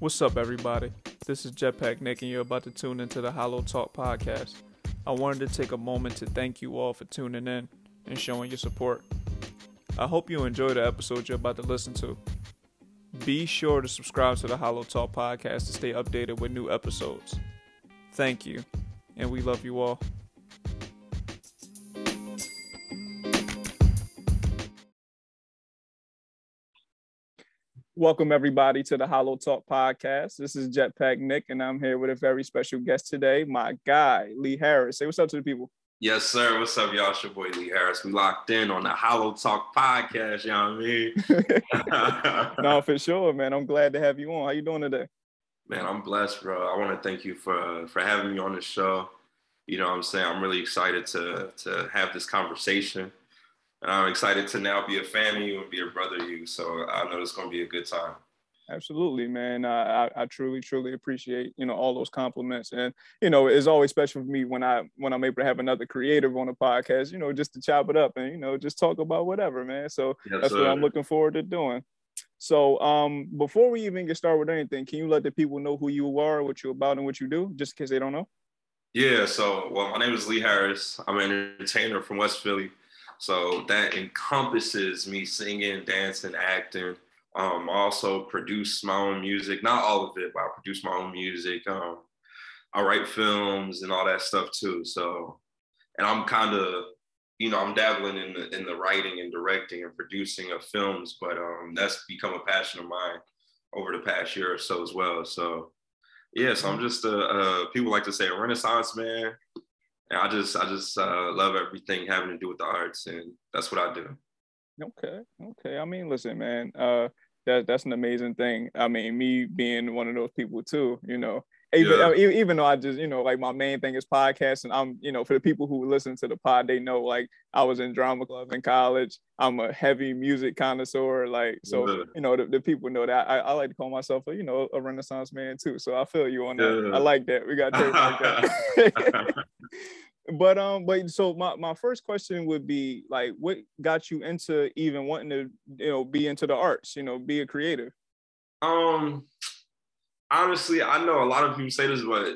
What's up, everybody? This is Jetpack Nick, and you're about to tune into the HolloTalk podcast. I wanted to take a moment to thank you all for tuning in and showing your support. I hope you enjoy the episode you're about to listen to. Be sure to subscribe to the HolloTalk podcast to stay updated with new episodes. Thank you, and we love you all. Welcome everybody to the HolloTalk podcast. This is Jetpack Nick, and I'm here with a very special guest today, my guy Lee Harris. Say what's up to the people. Yes, sir. What's up, y'all? It's your boy Lee Harris. We locked in on the HolloTalk podcast. You know what I mean? no, for sure, man. I'm glad to have you on. How you doing today? Man, I'm blessed, bro. I want to thank you for for having me on the show. You know, what I'm saying I'm really excited to to have this conversation and I'm excited to now be a fan of you and be a brother to you. So I know it's going to be a good time. Absolutely, man. I, I truly, truly appreciate you know all those compliments, and you know it's always special for me when I when I'm able to have another creative on a podcast. You know, just to chop it up and you know just talk about whatever, man. So yes, that's sir. what I'm looking forward to doing. So um, before we even get started with anything, can you let the people know who you are, what you're about, and what you do, just in case they don't know? Yeah. So well, my name is Lee Harris. I'm an entertainer from West Philly. So that encompasses me singing, dancing, acting. Um, I also produce my own music, not all of it, but I produce my own music. Um, I write films and all that stuff too. So, and I'm kind of, you know, I'm dabbling in the in the writing and directing and producing of films, but um, that's become a passion of mine over the past year or so as well. So, yeah, so I'm just a, a people like to say a Renaissance man and I just I just uh, love everything having to do with the arts, and that's what I do. Okay, okay. I mean, listen, man, uh, that that's an amazing thing. I mean, me being one of those people too, you know, even, yeah. even though I just, you know, like my main thing is podcasting. I'm, you know, for the people who listen to the pod, they know like I was in drama club in college. I'm a heavy music connoisseur. Like, so, yeah. you know, the, the, people know that I, I like to call myself a, you know, a renaissance man too. So I feel you on that. Yeah. I like that. We got like that. but um but so my, my first question would be like what got you into even wanting to you know be into the arts you know be a creative um honestly, I know a lot of people say this, but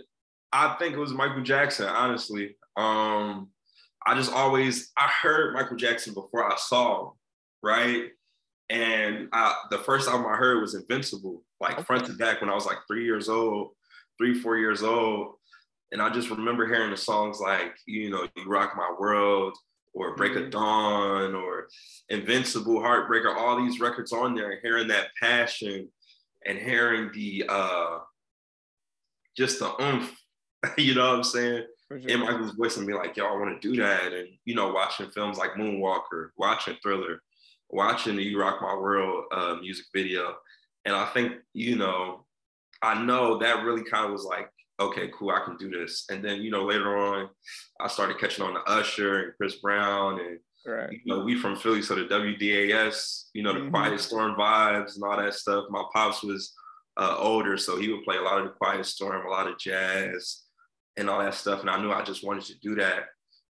I think it was Michael Jackson, honestly. Um, I just always I heard Michael Jackson before I saw him, right? And I, the first album I heard was Invincible, like okay. front to back when I was like three years old, three, four years old. And I just remember hearing the songs like, you know, You Rock My World or Break mm-hmm. of Dawn or Invincible, Heartbreaker, all these records on there and hearing that passion and hearing the uh just the oomph, you know what I'm saying? Sure. In Michael's voice and be like, yo, I want to do that. And you know, watching films like Moonwalker, watching Thriller, watching the You Rock My World uh, music video. And I think, you know, I know that really kind of was like, okay, cool, I can do this. And then, you know, later on, I started catching on to Usher and Chris Brown and Right. You know, we from Philly, so the WDAS, you know, the mm-hmm. Quiet Storm vibes and all that stuff. My pops was uh, older, so he would play a lot of the Quiet Storm, a lot of jazz, and all that stuff. And I knew I just wanted to do that.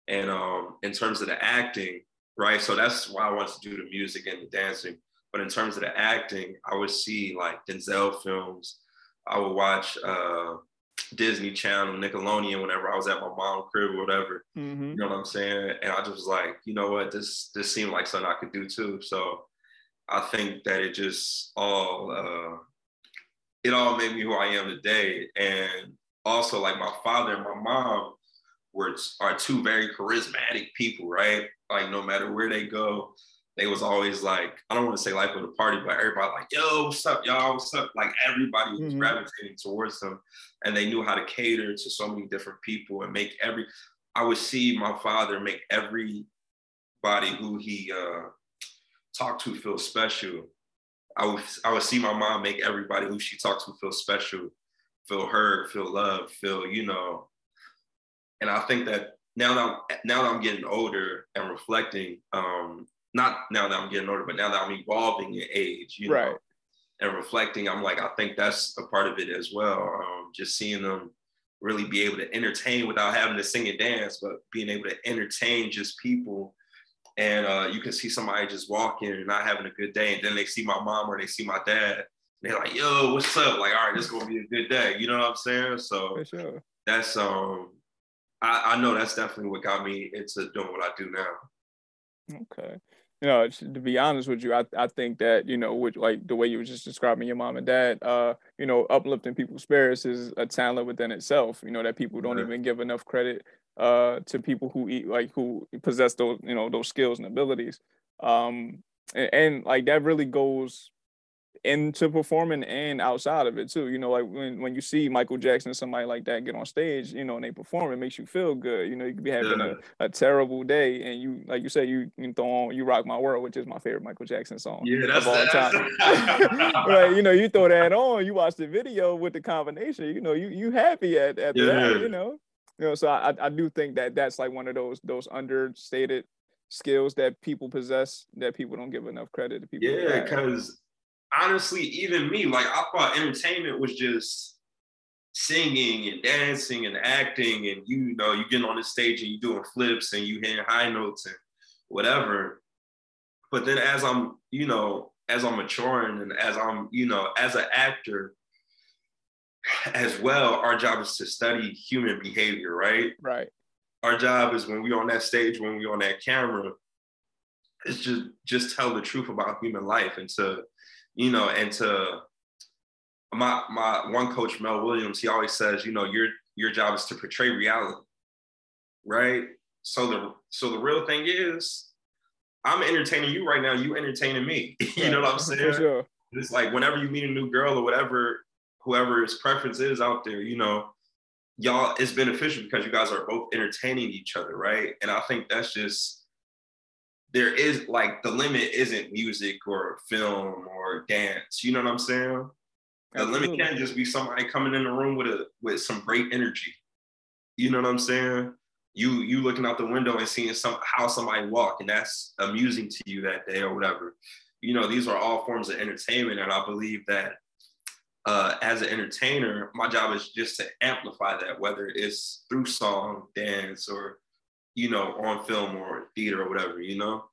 And um, in terms of the acting, right? So that's why I wanted to do the music and the dancing. But in terms of the acting, I would see like Denzel films. I would watch uh, Disney Channel, Nickelodeon, whenever I was at my mom's crib or whatever. Mm-hmm. You know what I'm saying? And I just was like, you know what, this this seemed like something I could do too. So I think that it just all uh, it all made me who I am today. And also like my father and my mom were are two very charismatic people, right? Like no matter where they go, they was always like, I don't want to say life of the party, but everybody like, yo, what's up, y'all? What's up? Like everybody was mm-hmm. gravitating towards them and they knew how to cater to so many different people and make every, I would see my father make everybody who he uh, talked to feel special. I would, I would see my mom make everybody who she talked to feel special, feel heard, feel loved, feel, you know, and I think that now that I'm, now that I'm getting older and reflecting, um, not now that I'm getting older, but now that I'm evolving in age, you right. know, and reflecting, I'm like, I think that's a part of it as well. Um, just seeing them really be able to entertain without having to sing and dance, but being able to entertain just people. And uh, you can see somebody just walking and not having a good day, and then they see my mom or they see my dad, they're like, yo, what's up? Like, all right, this is gonna be a good day. You know what I'm saying? So sure. that's um I, I know that's definitely what got me into doing what I do now. Okay. You know, to be honest with you, I, I think that, you know, with like the way you were just describing your mom and dad, uh, you know, uplifting people's spirits is a talent within itself, you know, that people don't even give enough credit uh to people who eat like who possess those, you know, those skills and abilities. Um and, and like that really goes into performing and outside of it too. You know, like when, when you see Michael Jackson, somebody like that get on stage, you know, and they perform, it makes you feel good. You know, you could be having yeah. a, a terrible day and you, like you said, you, you throw on You Rock My World, which is my favorite Michael Jackson song yeah, that's, of all time. right. You know, you throw that on, you watch the video with the combination, you know, you you happy at, at yeah. that, you know. You know, so I, I do think that that's like one of those those understated skills that people possess that people don't give enough credit to people. Yeah, because honestly, even me, like I thought entertainment was just singing and dancing and acting, and you know, you getting on the stage and you doing flips and you hitting high notes and whatever. But then as I'm, you know, as I'm maturing and as I'm, you know, as an actor as well, our job is to study human behavior, right? Right. Our job is when we're on that stage, when we're on that camera, is just just tell the truth about human life and to you know, and to my my one coach Mel Williams, he always says, you know, your your job is to portray reality, right? So the so the real thing is, I'm entertaining you right now. You entertaining me. you know what I'm saying? Sure. It's like whenever you meet a new girl or whatever, whoever's preference is out there, you know, y'all it's beneficial because you guys are both entertaining each other, right? And I think that's just there is like the limit isn't music or film or dance. You know what I'm saying? The limit can just be somebody coming in the room with a with some great energy. You know what I'm saying? You you looking out the window and seeing some how somebody walk, and that's amusing to you that day or whatever. You know, these are all forms of entertainment, and I believe that uh, as an entertainer, my job is just to amplify that, whether it's through song, dance, or you know, on film or theater or whatever, you know?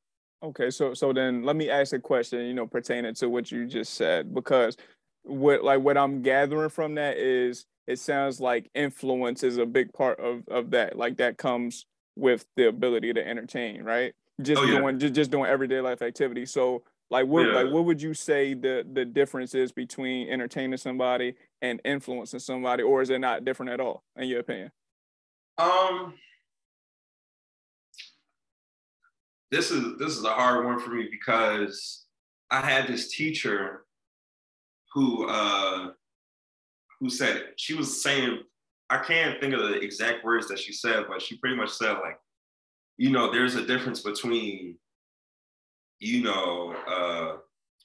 Okay, so so then let me ask a question, you know, pertaining to what you just said, because what like what I'm gathering from that is it sounds like influence is a big part of of that. Like that comes with the ability to entertain, right? Just oh, yeah. doing just, just doing everyday life activity. So like what yeah. like what would you say the the difference is between entertaining somebody and influencing somebody, or is it not different at all in your opinion? Um this is this is a hard one for me because I had this teacher who uh who said she was saying I can't think of the exact words that she said, but she pretty much said like, you know, there's a difference between, you know, uh,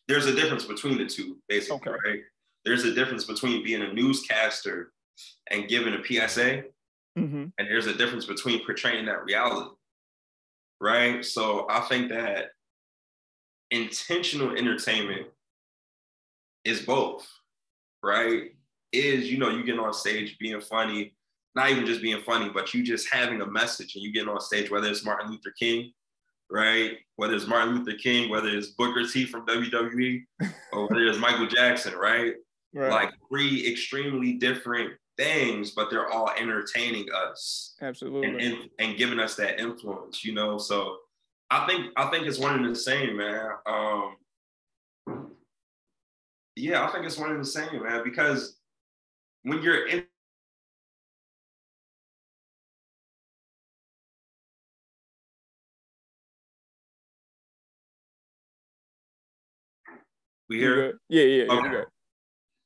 there's a difference between the two, basically, okay. right? There's a difference between being a newscaster and giving a PSA, mm-hmm. and there's a difference between portraying that reality right? So I think that intentional entertainment is both, right? Is, you know, you getting on stage being funny, not even just being funny, but you just having a message and you getting on stage, whether it's Martin Luther King, right? Whether it's Martin Luther King, whether it's Booker T from WWE, or whether it's Michael Jackson, right? right? Like three extremely different things, but they're all entertaining us. Absolutely. And, and, and, giving us that influence, you know. So I think I think it's one and the same, man. Um, yeah, I think it's one and the same, man, because when you're in We hear? Yeah, yeah. Okay.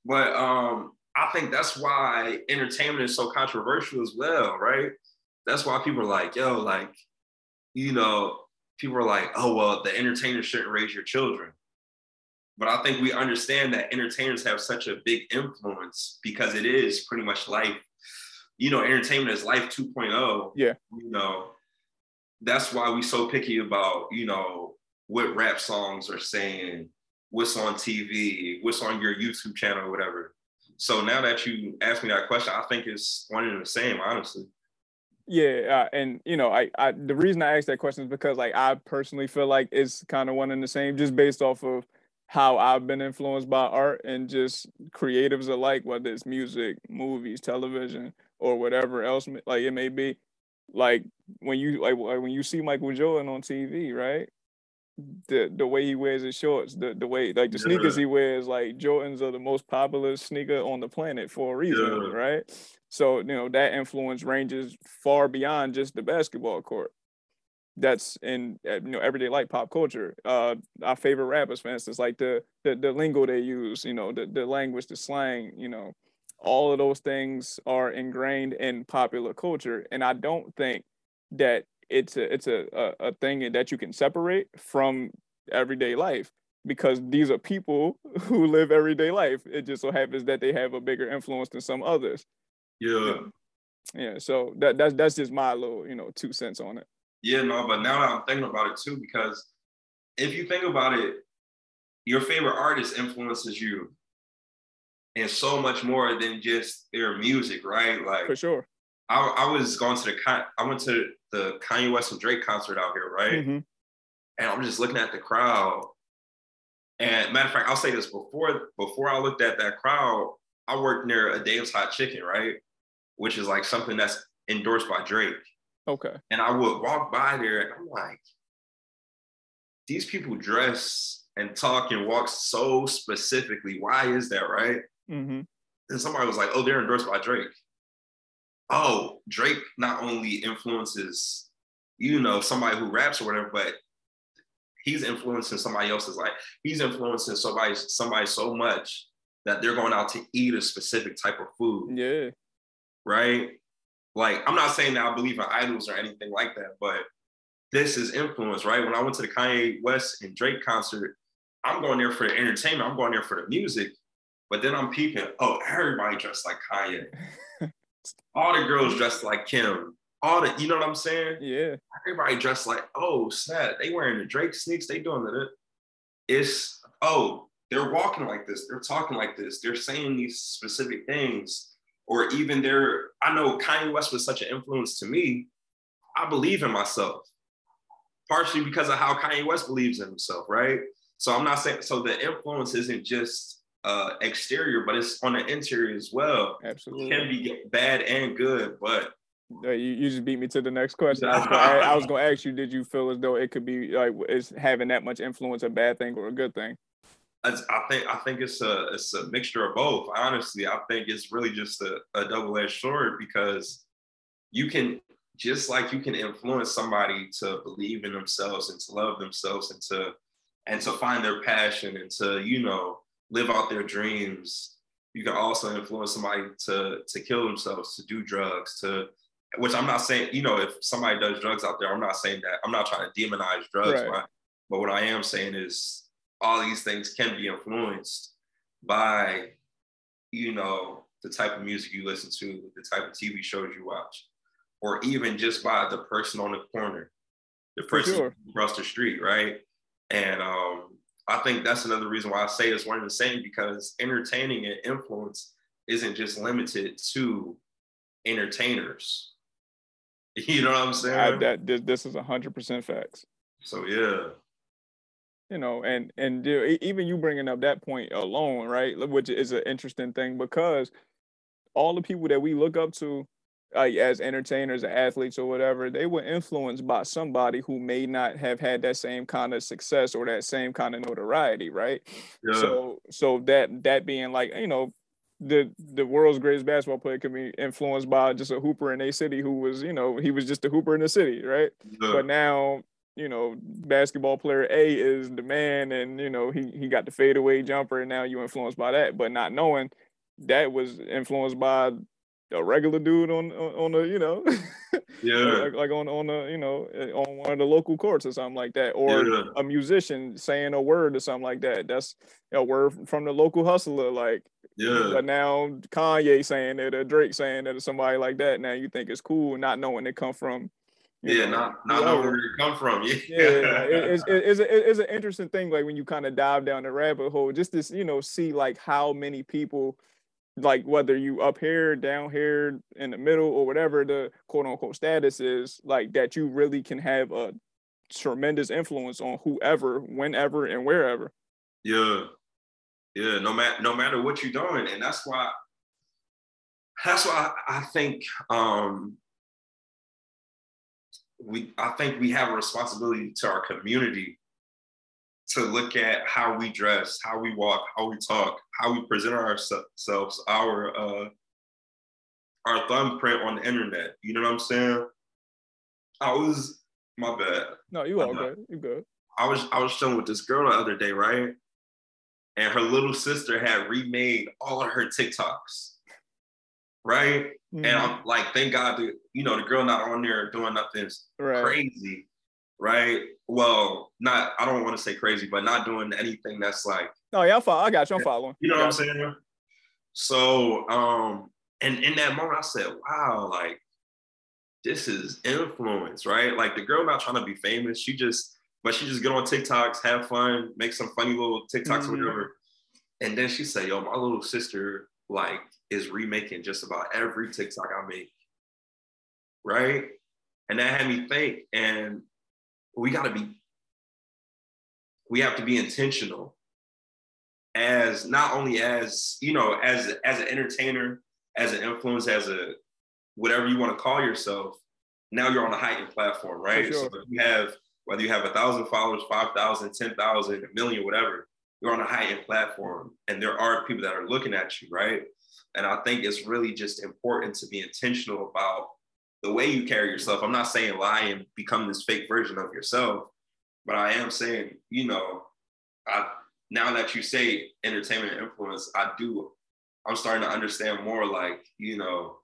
But um, I think that's why entertainment is so controversial as well, right? That's why people are like, yo, like, you know, people are like, oh, well, the entertainers shouldn't raise your children. But I think we understand that entertainers have such a big influence because it is pretty much life. You know, entertainment is life 2.0. Yeah. You know, that's why we so picky about, you know, what rap songs are saying, what's on TV, what's on your YouTube channel, or whatever. So now that you asked me that question, I think it's one and the same, honestly. Yeah, uh, and you know, I, I the reason I asked that question is because like I personally feel like it's kind of one and the same, just based off of how I've been influenced by art and just creatives alike, whether it's music, movies, television, or whatever else like it may be. Like when you like when you see Michael Jordan on TV, right? The the way he wears his shorts, the the way like the yeah. sneakers he wears, like Jordans are the most popular sneaker on the planet for a reason, yeah. right? So you know that influence ranges far beyond just the basketball court that's in uh, you know everyday life pop culture uh our favorite rappers for instance like the the, the lingo they use you know the, the language the slang you know all of those things are ingrained in popular culture and i don't think that it's a it's a, a, a thing that you can separate from everyday life because these are people who live everyday life it just so happens that they have a bigger influence than some others yeah yeah so that that's that's just my little you know two cents on it yeah, no, but now that I'm thinking about it too, because if you think about it, your favorite artist influences you and so much more than just their music, right? Like for sure. I, I was going to the con I went to the Kanye West and Drake concert out here, right? Mm-hmm. And I'm just looking at the crowd. And matter of fact, I'll say this before before I looked at that crowd, I worked near a Dave's Hot Chicken, right? Which is like something that's endorsed by Drake. Okay. And I would walk by there and I'm like, these people dress and talk and walk so specifically. Why is that, right? Mm-hmm. And somebody was like, oh, they're endorsed by Drake. Oh, Drake not only influences, you know, somebody who raps or whatever, but he's influencing somebody else's life. He's influencing somebody, somebody so much that they're going out to eat a specific type of food. Yeah. Right like I'm not saying that I believe in idols or anything like that, but this is influence, right? When I went to the Kanye West and Drake concert, I'm going there for the entertainment. I'm going there for the music. But then I'm peeping, oh, everybody dressed like Kanye. All the girls dressed like Kim. All the, you know what I'm saying? Yeah. Everybody dressed like, oh, snap. They wearing the Drake sneaks. They doing it. It's, oh, they're walking like this. They're talking like this. They're saying these specific things or even they're, I know Kanye West was such an influence to me. I believe in myself, partially because of how Kanye West believes in himself, right? So I'm not saying so the influence isn't just uh, exterior, but it's on the interior as well. Absolutely, it can be bad and good, but you, you just beat me to the next question. I was going to ask you, did you feel as though it could be like is having that much influence a bad thing or a good thing? I think I think it's a it's a mixture of both. Honestly, I think it's really just a, a double edged sword because you can just like you can influence somebody to believe in themselves and to love themselves and to and to find their passion and to you know live out their dreams. You can also influence somebody to to kill themselves, to do drugs, to which I'm not saying you know if somebody does drugs out there, I'm not saying that I'm not trying to demonize drugs, right. but, but what I am saying is all these things can be influenced by, you know, the type of music you listen to, the type of TV shows you watch, or even just by the person on the corner, the person sure. across the street, right? And um, I think that's another reason why I say it's one and the same because entertaining and influence isn't just limited to entertainers. You know what I'm saying? I, that this, this is hundred percent facts. So yeah, you know and and even you bringing up that point alone right which is an interesting thing because all the people that we look up to uh, as entertainers or athletes or whatever they were influenced by somebody who may not have had that same kind of success or that same kind of notoriety right yeah. so so that that being like you know the the world's greatest basketball player can be influenced by just a hooper in a city who was you know he was just a hooper in the city right yeah. but now you know, basketball player A is the man, and you know, he he got the fadeaway jumper, and now you influenced by that, but not knowing that was influenced by a regular dude on on, on the you know, yeah, like, like, on on the you know eh, on one of the local courts or something like that, or yeah. a musician saying a word or something like that. That's a word from the local hustler, like. Yeah. But now Kanye saying it or Drake saying it or somebody like that, now you think it's cool, not knowing it come from yeah, know, not not know where you come from. Yeah, yeah, it, it's, it's, it's an interesting thing. Like when you kind of dive down the rabbit hole, just to you know see like how many people, like whether you up here, down here, in the middle, or whatever the quote unquote status is, like that you really can have a tremendous influence on whoever, whenever, and wherever. Yeah. Yeah. No matter no matter what you're doing. And that's why that's why I think um we I think we have a responsibility to our community to look at how we dress, how we walk, how we talk, how we present ourselves, our uh, our thumbprint on the internet. You know what I'm saying? I was my bad. No, you all good. You good. I was I was chilling with this girl the other day, right? And her little sister had remade all of her TikToks, right? Mm-hmm. And I'm like, thank God, the, you know, the girl not on there doing nothing right. crazy, right? Well, not I don't want to say crazy, but not doing anything that's like. Oh yeah, I, I got you. I'm following. You know what I'm saying? So, um, and in that moment, I said, wow, like this is influence, right? Like the girl not trying to be famous. She just, but she just get on TikToks, have fun, make some funny little TikToks mm-hmm. or whatever. And then she said, yo, my little sister like is remaking just about every TikTok I make. Right. And that had me think. And we gotta be, we have to be intentional as not only as, you know, as as an entertainer, as an influence, as a whatever you want to call yourself, now you're on a heightened platform, right? Sure. So if you have whether you have a thousand followers, five thousand, ten thousand, a million, whatever, you're on a heightened platform, and there are people that are looking at you, right? And I think it's really just important to be intentional about the way you carry yourself. I'm not saying lie and become this fake version of yourself, but I am saying, you know, I, now that you say entertainment influence, I do, I'm starting to understand more like, you know,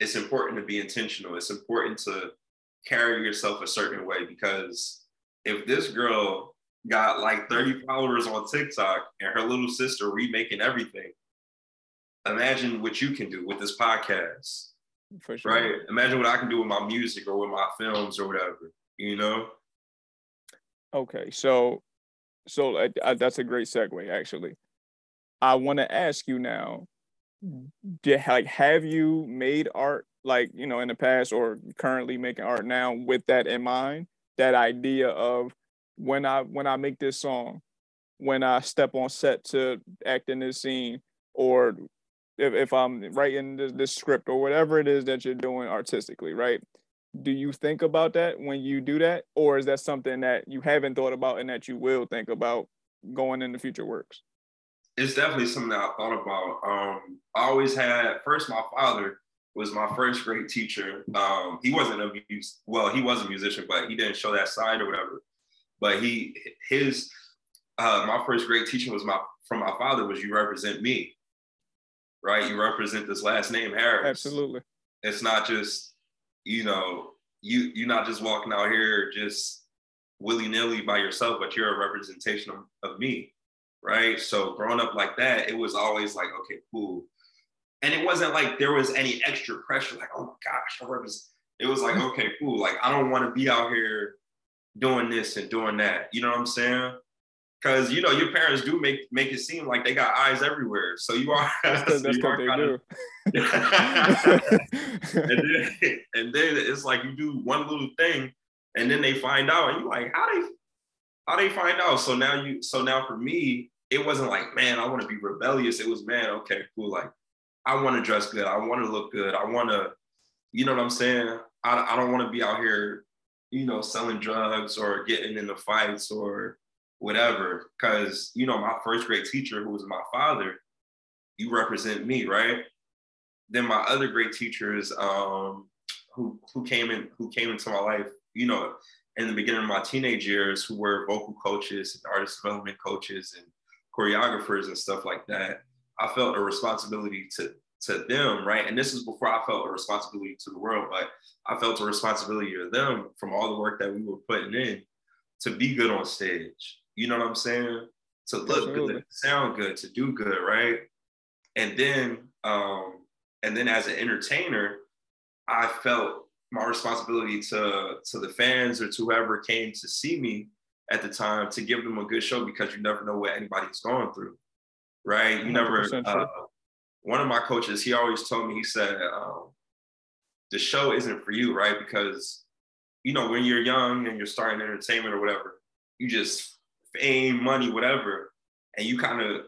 it's important to be intentional. It's important to carry yourself a certain way because if this girl got like 30 followers on TikTok and her little sister remaking everything, imagine what you can do with this podcast. For sure. Right? Imagine what I can do with my music or with my films or whatever, you know? Okay. So, so uh, uh that's a great segue, actually. I want to ask you now did, like have you made art like you know in the past or currently making art now with that in mind that idea of when i when i make this song when i step on set to act in this scene or if, if i'm writing this, this script or whatever it is that you're doing artistically right do you think about that when you do that or is that something that you haven't thought about and that you will think about going into future works it's definitely something that I thought about. Um, I always had first my father was my first great teacher. Um, he wasn't a mus- well, he was a musician, but he didn't show that side or whatever. But he his uh, my first great teaching was my from my father was you represent me, right? You represent this last name Harris. Absolutely. It's not just you know you you're not just walking out here just willy nilly by yourself, but you're a representation of, of me right? So growing up like that, it was always like, okay, cool. And it wasn't like there was any extra pressure, like, oh my gosh, I was, it was like, mm-hmm. okay, cool. Like, I don't want to be out here doing this and doing that. You know what I'm saying? Because you know your parents do make make it seem like they got eyes everywhere. So you are. That's, so you what they do. and, then, and then it's like you do one little thing, and then they find out, and you're like, how they how they find out? So now you so now for me, it wasn't like, man, I want to be rebellious. It was, man, okay, cool. Like, I want to dress good. I want to look good. I want to, you know what I'm saying? I, I don't want to be out here, you know, selling drugs or getting into fights or whatever. Cause, you know, my first grade teacher, who was my father, you represent me, right? Then my other great teachers, um, who who came in, who came into my life, you know, in the beginning of my teenage years, who were vocal coaches and artist development coaches and choreographers and stuff like that, I felt a responsibility to to them, right? And this is before I felt a responsibility to the world, but I felt a responsibility to them from all the work that we were putting in to be good on stage. You know what I'm saying? To look Absolutely. good, to sound good, to do good, right? And then, um, and then as an entertainer, I felt my responsibility to to the fans or to whoever came to see me at the time to give them a good show because you never know what anybody's going through, right? You never. Uh, one of my coaches, he always told me, he said, um, the show isn't for you, right? Because you know when you're young and you're starting entertainment or whatever, you just fame, money, whatever. and you kind of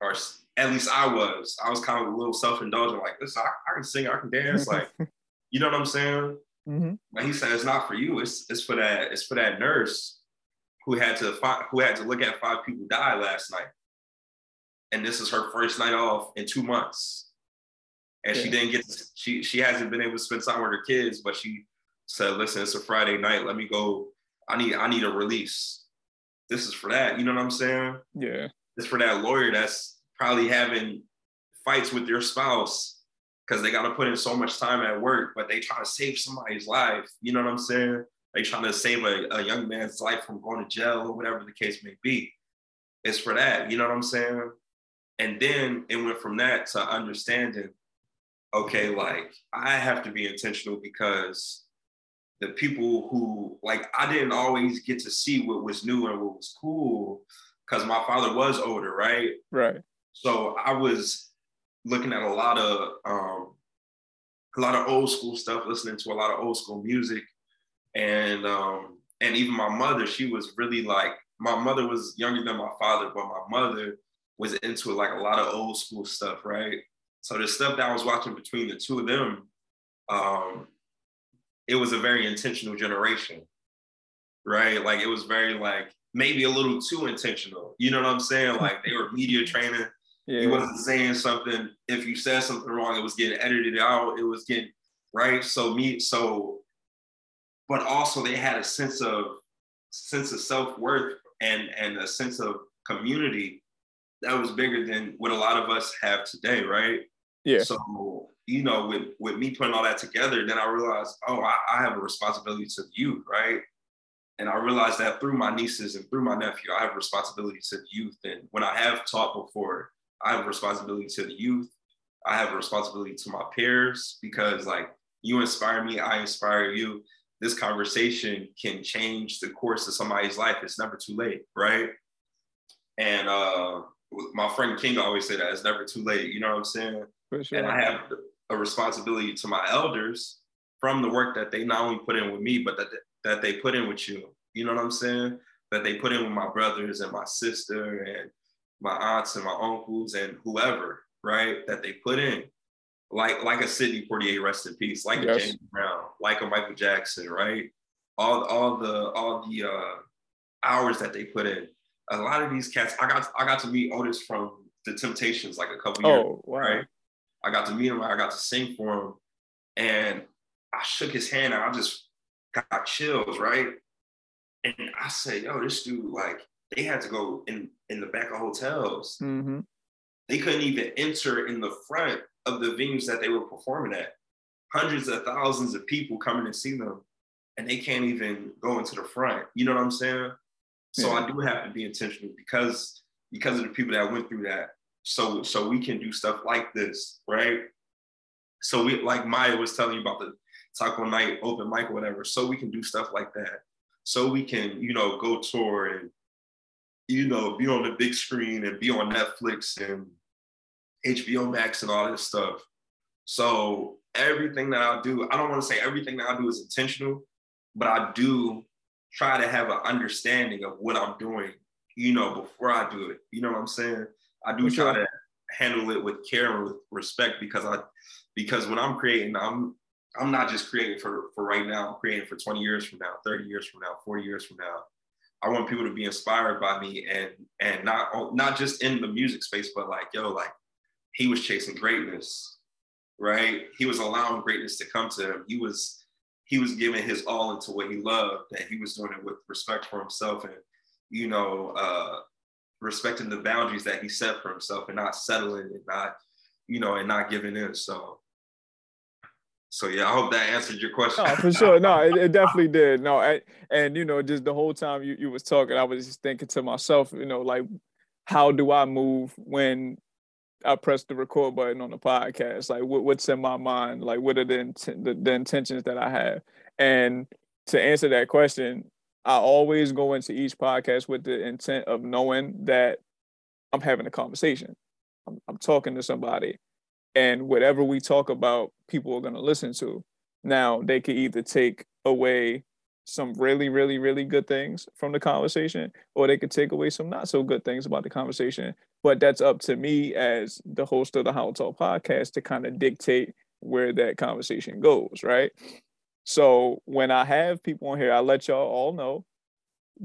are at least I was. I was kind of a little self-indulgent, like, listen, I, I can sing, I can dance, like, you know what I'm saying? Mm-hmm. But he said it's not for you. It's it's for that it's for that nurse who had to find, who had to look at five people die last night, and this is her first night off in two months, and yeah. she didn't get to, she she hasn't been able to spend time with her kids, but she said, listen, it's a Friday night. Let me go. I need I need a release. This is for that. You know what I'm saying? Yeah. It's for that lawyer that's probably having fights with your spouse because they got to put in so much time at work, but they try to save somebody's life. You know what I'm saying? They trying to save a, a young man's life from going to jail or whatever the case may be. It's for that. You know what I'm saying? And then it went from that to understanding, okay, like I have to be intentional because the people who like I didn't always get to see what was new and what was cool because my father was older, right? Right. So I was looking at a lot of um, a lot of old school stuff, listening to a lot of old school music, and um, and even my mother, she was really like my mother was younger than my father, but my mother was into like a lot of old school stuff, right? So the stuff that I was watching between the two of them, um, it was a very intentional generation, right? Like it was very like maybe a little too intentional. You know what I'm saying? Like they were media training. Yeah. He wasn't saying something. If you said something wrong, it was getting edited out. It was getting right. So me, so, but also they had a sense of sense of self worth and and a sense of community that was bigger than what a lot of us have today, right? Yeah. So you know, with with me putting all that together, then I realized, oh, I, I have a responsibility to the youth, right? And I realized that through my nieces and through my nephew, I have a responsibility to the youth. And when I have taught before, I have a responsibility to the youth. I have a responsibility to my peers because, like, you inspire me, I inspire you. This conversation can change the course of somebody's life. It's never too late, right? And uh, my friend King always say that it's never too late. You know what I'm saying? Sure. And I have a responsibility to my elders from the work that they not only put in with me, but that that they put in with you. You know what I'm saying? That they put in with my brothers and my sister and my aunts and my uncles and whoever, right? That they put in. Like like a Sidney Poitier, rest in peace, like yes. a James Brown, like a Michael Jackson, right? All all the all the uh, hours that they put in. A lot of these cats, I got I got to meet Otis from the Temptations like a couple years, oh, wow. right? I got to meet him, I got to sing for him, and I shook his hand and I just got chills, right? And I said, yo, this dude, like, they had to go in in the back of hotels. Mm-hmm. They couldn't even enter in the front of the venues that they were performing at. Hundreds of thousands of people coming to see them, and they can't even go into the front. You know what I'm saying? So yeah. I do have to be intentional because because of the people that went through that. So so we can do stuff like this, right? So we like Maya was telling you about the taco night, open mic, or whatever, so we can do stuff like that. So we can, you know, go tour and, you know, be on the big screen and be on Netflix and HBO Max and all this stuff. So everything that I do, I don't want to say everything that I do is intentional, but I do try to have an understanding of what I'm doing, you know, before I do it. You know what I'm saying? I do try to handle it with care and with respect because I because when I'm creating, I'm I'm not just creating for for right now. I'm creating for 20 years from now, 30 years from now, 40 years from now. I want people to be inspired by me and and not not just in the music space, but like yo, like he was chasing greatness, right? He was allowing greatness to come to him. He was he was giving his all into what he loved, and he was doing it with respect for himself and you know uh, respecting the boundaries that he set for himself and not settling and not you know and not giving in. So so yeah, I hope that answered your question. No, for sure. No, it, it definitely did. No, I, and you know, just the whole time you, you was talking, I was just thinking to myself, you know, like how do I move when I press the record button on the podcast? Like what, what's in my mind? Like what are the, the, the intentions that I have? And to answer that question, I always go into each podcast with the intent of knowing that I'm having a conversation. I'm, I'm talking to somebody and whatever we talk about people are going to listen to now they could either take away some really, really, really good things from the conversation, or they could take away some not so good things about the conversation. But that's up to me as the host of the HolloTalk podcast to kind of dictate where that conversation goes, right? So when I have people on here, I let y'all all know,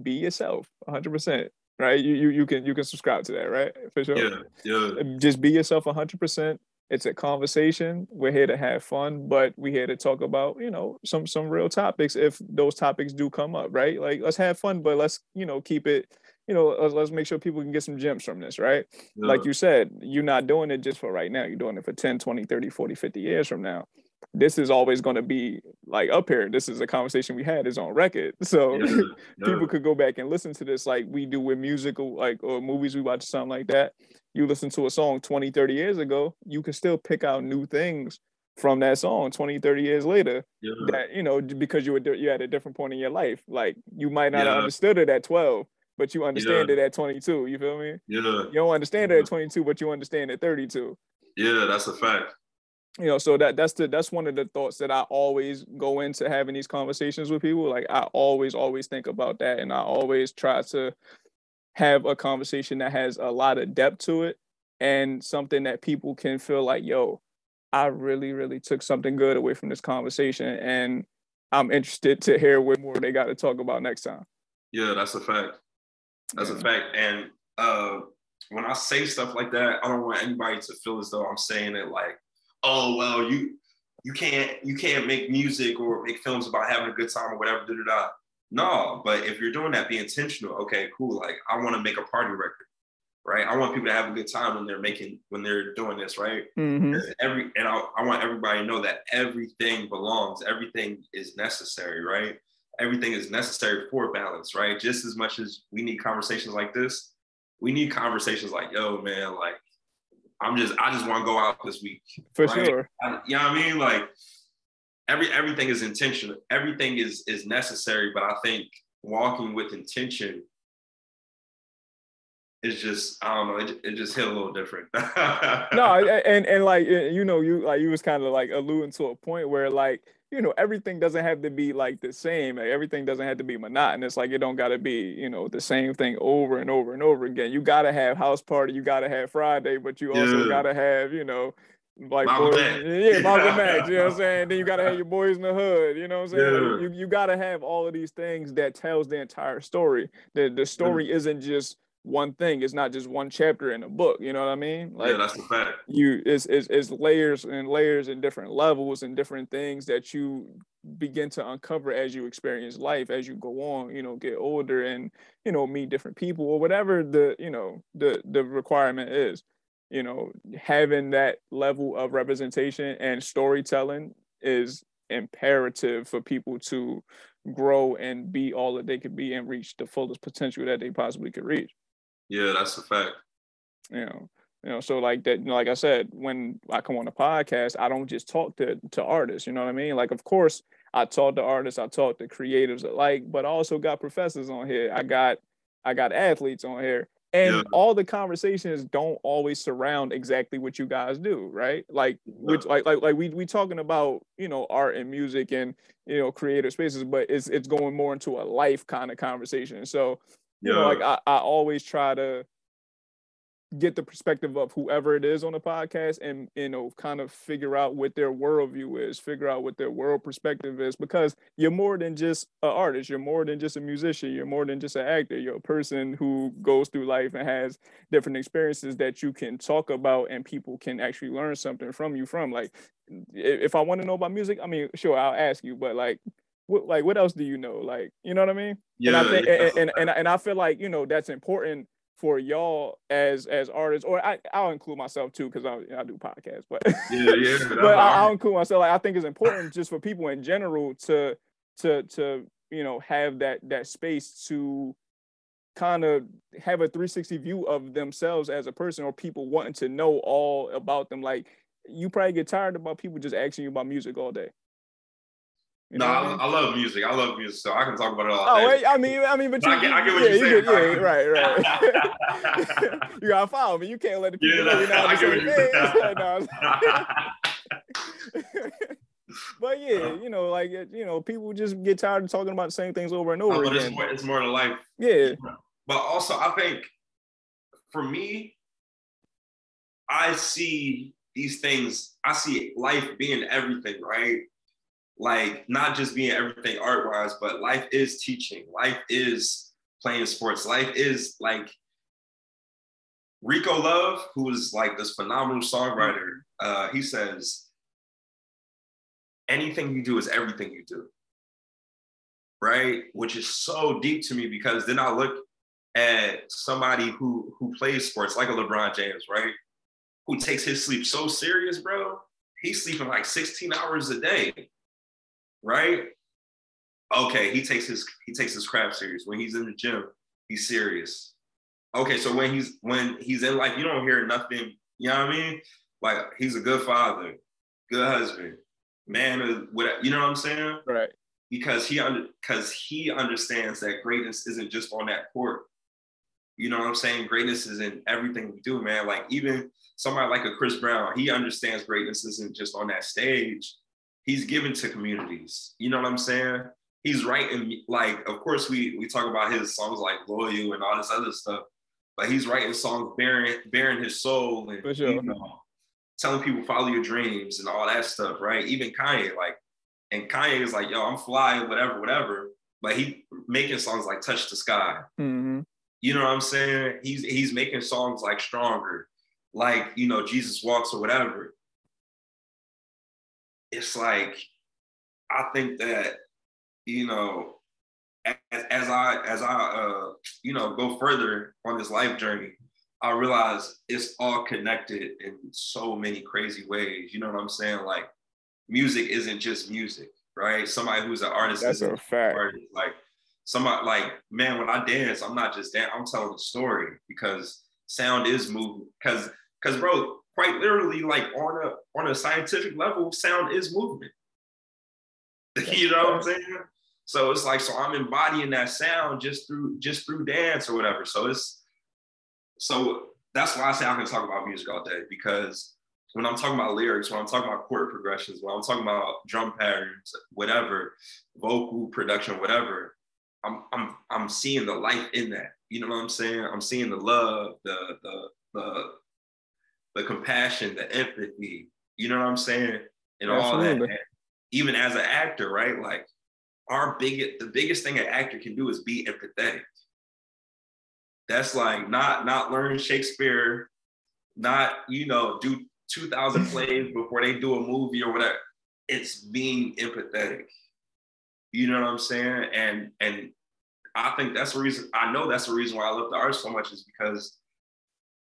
be yourself, 100%. Right, you, you you can you can subscribe to that, right? For sure. Yeah, yeah. Um, just be yourself 100%. It's a conversation. We're here to have fun, but we're here to talk about, you know, some some real topics if those topics do come up, right? Like let's have fun, but let's, you know, keep it, you know, let's, let's make sure people can get some gems from this, right? Yeah. Like you said, you're not doing it just for right now. You're doing it for 10, 20, 30, 40, 50 years from now. This is always going to be like up here. This is a conversation we had is on record. So yeah. people could go back and listen to this like we do with musical like or movies we watch something like that you listen to a song 20, 30 years ago, you can still pick out new things from that song 20, 30 years later yeah. that, you know, because you were you at a different point in your life. Like you might not yeah. have understood it at 12, but you understand it at 22. You feel me? Yeah. You don't understand it at 22, but you understand at 32. Yeah, that's a fact. You know, so that that's the that's one of the thoughts that I always go into having these conversations with people. Like I always, always think about that. And I always try to have a conversation that has a lot of depth to it and something that people can feel like, yo, I really, really took something good away from this conversation. And I'm interested to hear what more they got to talk about next time. Yeah, that's a fact. That's yeah. a fact. And uh, when I say stuff like that, I don't want anybody to feel as though I'm saying it like, oh well, you you can't you can't make music or make films about having a good time or whatever. Da, da, da. No, but if you're doing that, be intentional. Okay, cool. Like I want to make a party record, right? I want people to have a good time when they're making when they're doing this, right? Mm-hmm. Every and I, I want everybody to know that everything belongs. Everything is necessary, right? Everything is necessary for balance, right? Just as much as we need conversations like this, we need conversations like, yo, man, like I'm just I just want to go out this week. For right? sure. I, you know what I mean? Like every everything is intentional. Everything is is necessary, but I think walking with intention is just I don't know. It, it just hit a little different. no, and and like you know, you like you was kind of like alluding to a point where like you know everything doesn't have to be like the same. Like, everything doesn't have to be monotonous. Like it don't got to be you know the same thing over and over and over again. You got to have house party. You got to have Friday, but you also yeah. got to have you know like boys, yeah, Malcolm Max, you know what I'm saying? Then you gotta have your boys in the hood, you know what I'm saying? Yeah. You you gotta have all of these things that tells the entire story. The the story isn't just one thing, it's not just one chapter in a book, you know what I mean? Like yeah, that's the fact. You is is it's layers and layers and different levels and different things that you begin to uncover as you experience life as you go on you know get older and you know meet different people or whatever the you know the the requirement is you know, having that level of representation and storytelling is imperative for people to grow and be all that they could be and reach the fullest potential that they possibly could reach. Yeah, that's a fact. You know, you know, so like that, like I said, when I come on a podcast, I don't just talk to to artists. You know what I mean? Like, of course, I talk to artists, I talk to creatives alike, but I also got professors on here. I got I got athletes on here and yeah. all the conversations don't always surround exactly what you guys do right like which like like like we we talking about you know art and music and you know creative spaces but it's it's going more into a life kind of conversation so you yeah. know like I, I always try to get the perspective of whoever it is on the podcast and you know kind of figure out what their worldview is figure out what their world perspective is because you're more than just an artist you're more than just a musician you're more than just an actor you're a person who goes through life and has different experiences that you can talk about and people can actually learn something from you from like if i want to know about music i mean sure i'll ask you but like what like what else do you know like you know what i mean yeah, and i think yeah. and, and, and, and i feel like you know that's important for y'all as as artists, or I, I'll include myself too because I, I do podcasts, but yeah, yeah. Uh-huh. but I, will include myself. Like I think it's important just for people in general to to to you know have that that space to kind of have a 360 view of themselves as a person or people wanting to know all about them. Like you probably get tired about people just asking you about music all day. You no, I, I, mean? I, love music. I love music, so I can talk about it all. Oh, wait, I mean, I mean, but you, I get, I get what yeah, you're saying. You get, yeah, right, right. you gotta follow me. You can't let the people yeah, know you're not I get what you're saying. but yeah, uh-huh. you know, like you know, people just get tired of talking about the same things over and uh, over oh, again. It's more, it's more to life. Yeah. But also, I think for me, I see these things. I see life being everything, right? Like not just being everything art wise, but life is teaching. Life is playing sports. Life is like Rico Love, who is like this phenomenal songwriter. Uh, he says anything you do is everything you do. Right? Which is so deep to me because then I look at somebody who who plays sports like a LeBron James, right? Who takes his sleep so serious, bro. He's sleeping like 16 hours a day. Right? Okay, he takes his he takes his craft serious. When he's in the gym, he's serious. Okay, so when he's when he's in life, you don't hear nothing, you know what I mean? Like he's a good father, good husband, man of what you know what I'm saying? Right. Because he under because he understands that greatness isn't just on that court. You know what I'm saying? Greatness is in everything we do, man. Like even somebody like a Chris Brown, he understands greatness isn't just on that stage. He's given to communities. You know what I'm saying? He's writing like, of course, we we talk about his songs like "Loyal" and all this other stuff, but he's writing songs bearing bearing his soul and sure. you know, telling people follow your dreams and all that stuff, right? Even Kanye, like, and Kanye is like, yo, I'm flying, whatever, whatever. But he making songs like Touch the Sky. Mm-hmm. You know what I'm saying? He's he's making songs like Stronger, like, you know, Jesus Walks or whatever. It's like, I think that, you know, as, as I as I uh, you know go further on this life journey, I realize it's all connected in so many crazy ways. You know what I'm saying? Like music isn't just music, right? Somebody who's an artist That's a fact. Artist. Like somebody like, man, when I dance, I'm not just dance, I'm telling a story because sound is movement. Cause because bro, quite literally, like on a on a scientific level, sound is movement. you know what I'm saying? So it's like, so I'm embodying that sound just through just through dance or whatever. So it's so that's why I say I can talk about music all day because when I'm talking about lyrics, when I'm talking about chord progressions, when I'm talking about drum patterns, whatever, vocal production, whatever, I'm I'm I'm seeing the life in that. You know what I'm saying? I'm seeing the love, the the the the compassion, the empathy. You know what I'm saying? And Absolutely. all that. Even as an actor, right? Like our biggest, the biggest thing an actor can do is be empathetic. That's like not not learn Shakespeare, not you know do 2,000 plays before they do a movie or whatever. It's being empathetic. You know what I'm saying? And and I think that's the reason. I know that's the reason why I love the art so much is because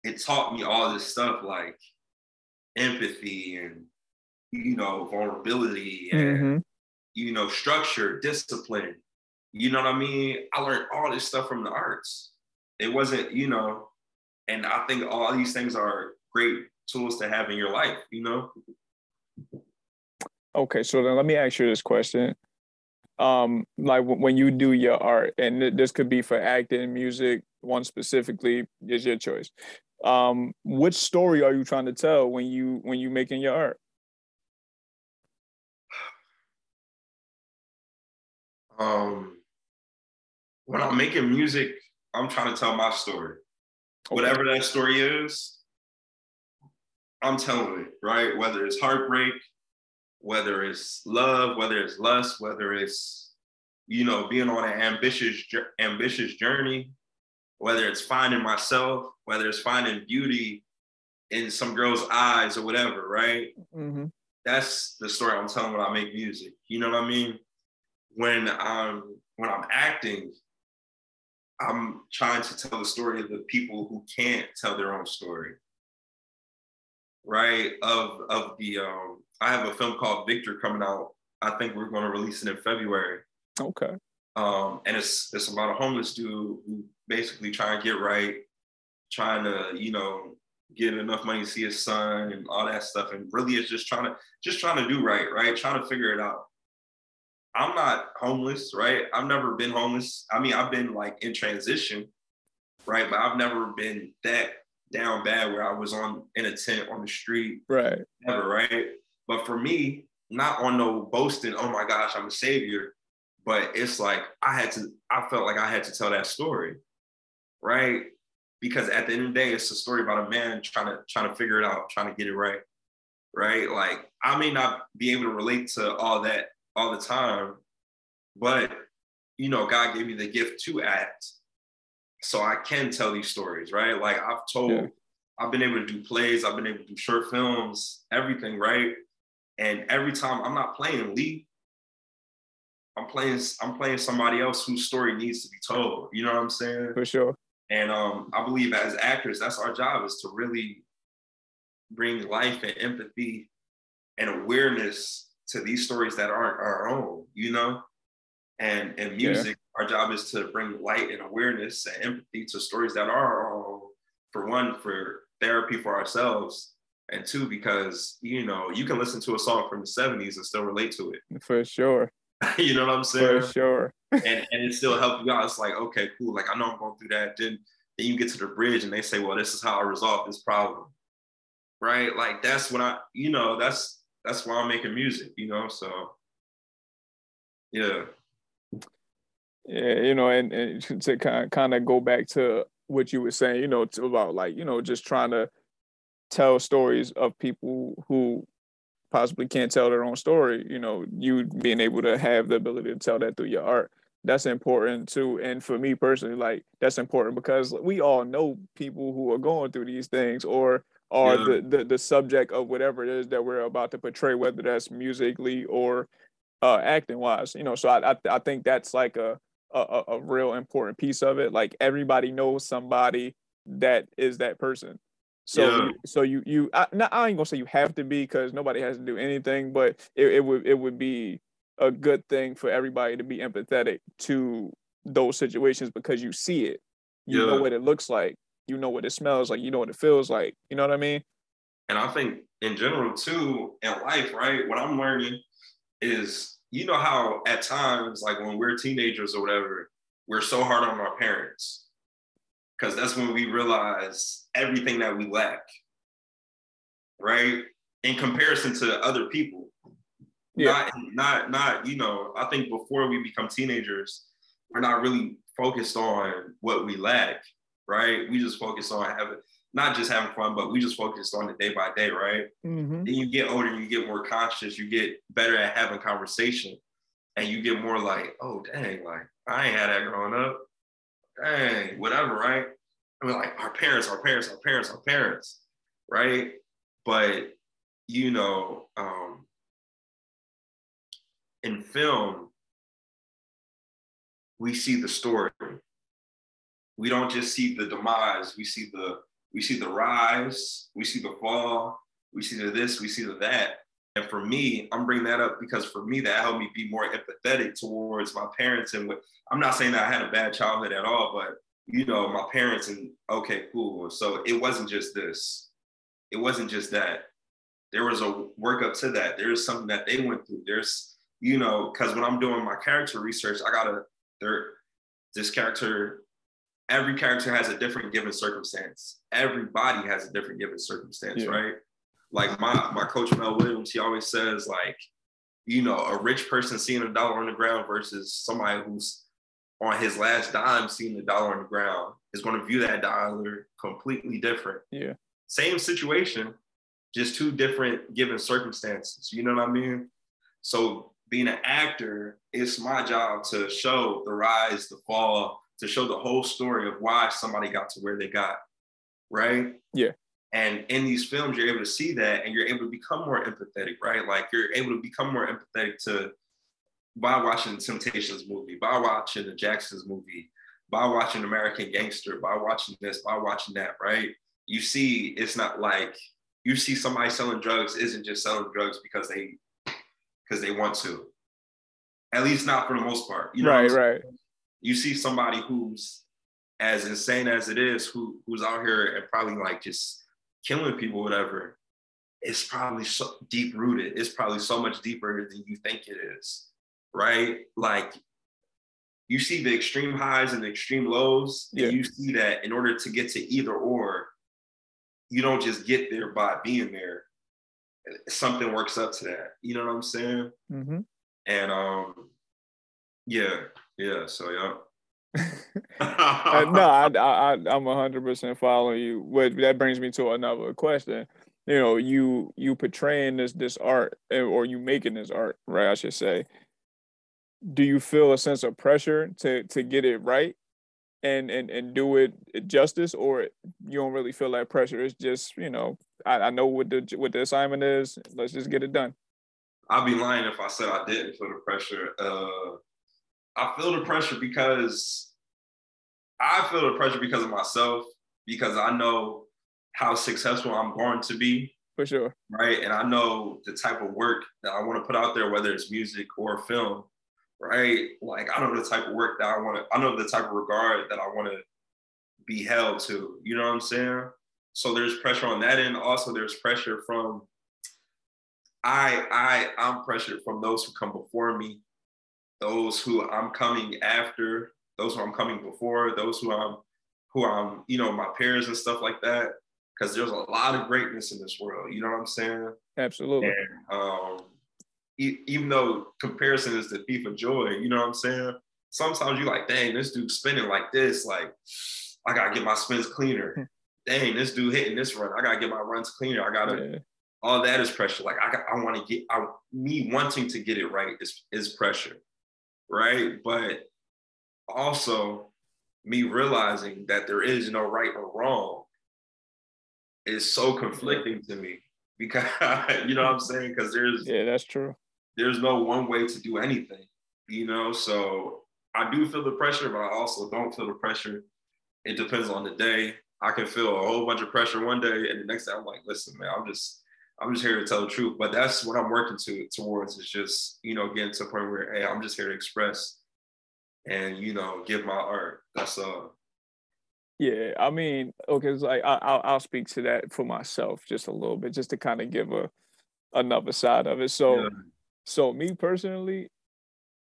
it taught me all this stuff like empathy and you know vulnerability and mm-hmm. you know structure, discipline. You know what I mean? I learned all this stuff from the arts it wasn't, you know, and I think all these things are great tools to have in your life, you know. Okay, so then let me ask you this question. Um, like when you do your art, and this could be for acting, music, one specifically is your choice. Um, which story are you trying to tell when you when you making your art? Um, when I'm making music, I'm trying to tell my story. Okay. Whatever that story is, I'm telling it, right? Whether it's heartbreak, whether it's love, whether it's lust, whether it's, you know, being on an ambitious, ambitious journey, whether it's finding myself, whether it's finding beauty in some girl's eyes or whatever, right? Mm-hmm. That's the story I'm telling when I make music. You know what I mean? When I'm when I'm acting, I'm trying to tell the story of the people who can't tell their own story. Right? Of of the um, I have a film called Victor coming out. I think we're going to release it in February. Okay. Um, and it's it's about a homeless dude who basically trying to get right, trying to you know get enough money to see his son and all that stuff, and really is just trying to just trying to do right, right, trying to figure it out. I'm not homeless, right? I've never been homeless. I mean, I've been like in transition, right? But I've never been that down bad where I was on in a tent on the street. Right. Never, right? But for me, not on no boasting, oh my gosh, I'm a savior, but it's like I had to, I felt like I had to tell that story, right? Because at the end of the day, it's a story about a man trying to trying to figure it out, trying to get it right, right? Like I may not be able to relate to all that all the time, but you know, God gave me the gift to act, so I can tell these stories, right? Like I've told, yeah. I've been able to do plays, I've been able to do short films, everything, right? And every time I'm not playing Lee, I'm playing I'm playing somebody else whose story needs to be told. You know what I'm saying? For sure. And um, I believe as actors, that's our job is to really bring life and empathy and awareness to these stories that aren't our own, you know? And and music, yeah. our job is to bring light and awareness and empathy to stories that are our own. For one, for therapy for ourselves, and two, because you know, you can listen to a song from the 70s and still relate to it. For sure. you know what I'm saying? For sure. and and it still help you out. It's like, okay, cool. Like I know I'm going through that. Then then you get to the bridge and they say, well, this is how I resolve this problem. Right? Like that's when I, you know, that's that's why I'm making music, you know. So yeah. Yeah, you know, and, and to kind of, kind of go back to what you were saying, you know, about like, you know, just trying to tell stories of people who possibly can't tell their own story, you know, you being able to have the ability to tell that through your art. That's important too. And for me personally, like that's important because we all know people who are going through these things or are yeah. the, the the subject of whatever it is that we're about to portray, whether that's musically or uh, acting wise. You know, so I, I I think that's like a, a a real important piece of it. Like everybody knows somebody that is that person. So, yeah. so you you I, not, I ain't gonna say you have to be because nobody has to do anything, but it, it would it would be a good thing for everybody to be empathetic to those situations because you see it, you yeah. know what it looks like, you know what it smells like, you know what it feels like. You know what I mean? And I think in general too in life, right? What I'm learning is you know how at times like when we're teenagers or whatever, we're so hard on our parents because that's when we realize everything that we lack, right? In comparison to other people. Yeah. Not, not, not, you know, I think before we become teenagers, we're not really focused on what we lack, right? We just focus on having, not just having fun, but we just focused on the day by day, right? Mm-hmm. Then you get older, you get more conscious, you get better at having conversation, and you get more like, oh dang, like I ain't had that growing up dang, whatever, right? I mean, like our parents, our parents, our parents, our parents, right? But you know, um, in film, we see the story. We don't just see the demise. We see the we see the rise. We see the fall. We see the this. We see the that. And for me, I'm bringing that up because for me, that helped me be more empathetic towards my parents. And what I'm not saying that I had a bad childhood at all, but you know, my parents and okay, cool. So it wasn't just this. It wasn't just that. There was a workup to that. There is something that they went through. There's, you know, because when I'm doing my character research, I gotta there this character, every character has a different given circumstance. Everybody has a different given circumstance, yeah. right? Like my my coach Mel Williams, he always says like, you know, a rich person seeing a dollar on the ground versus somebody who's on his last dime seeing the dollar on the ground is going to view that dollar completely different. Yeah. Same situation, just two different given circumstances. You know what I mean? So being an actor, it's my job to show the rise, the fall, to show the whole story of why somebody got to where they got. Right? Yeah. And in these films, you're able to see that and you're able to become more empathetic, right? Like you're able to become more empathetic to by watching the Temptations movie, by watching the Jacksons movie, by watching American Gangster, by watching this, by watching that, right? You see, it's not like you see somebody selling drugs isn't just selling drugs because they because they want to. At least not for the most part. You know right, right. You see somebody who's as insane as it is, who who's out here and probably like just killing people, whatever, it's probably so deep rooted. It's probably so much deeper than you think it is, right? Like you see the extreme highs and the extreme lows, yeah. and you see that in order to get to either or, you don't just get there by being there. something works up to that. You know what I'm saying? Mm-hmm. And um, yeah, yeah. So yeah. uh, no, I, I, I'm hundred percent following you. But that brings me to another question. You know, you you portraying this this art, eh, or you making this art, right? I should say. Do you feel a sense of pressure to to get it right, and and and do it justice, or you don't really feel that pressure? It's just you know, I, I know what the what the assignment is. Let's just get it done. I'd be lying if I said I didn't feel the pressure. Uh, I feel the pressure because I feel the pressure because of myself, because I know how successful I'm going to be. For sure. Right. And I know the type of work that I want to put out there, whether it's music or film. Right. Like I know the type of work that I want to, I know the type of regard that I want to be held to. You know what I'm saying? So there's pressure on that end. Also, there's pressure from I I I'm pressured from those who come before me those who I'm coming after, those who I'm coming before, those who I'm who I'm, you know, my peers and stuff like that. Cause there's a lot of greatness in this world. You know what I'm saying? Absolutely. And um, e- even though comparison is the thief of joy, you know what I'm saying? Sometimes you're like, dang, this dude spinning like this. Like, I gotta get my spins cleaner. Dang, this dude hitting this run. I gotta get my runs cleaner. I gotta yeah. all that is pressure. Like I, I want to get I, me wanting to get it right is, is pressure right? But also me realizing that there is no right or wrong is so conflicting to me because you know what I'm saying? Because there's yeah, that's true. There's no one way to do anything, you know. So I do feel the pressure, but I also don't feel the pressure. It depends on the day. I can feel a whole bunch of pressure one day, and the next day I'm like, listen, man, I'm just I'm just here to tell the truth. But that's what I'm working to towards is just, you know, getting to a point where, hey, I'm just here to express and, you know, give my art. That's all. Yeah, I mean, okay, it's like I, I'll I'll speak to that for myself just a little bit, just to kind of give a another side of it. So, yeah. so me personally,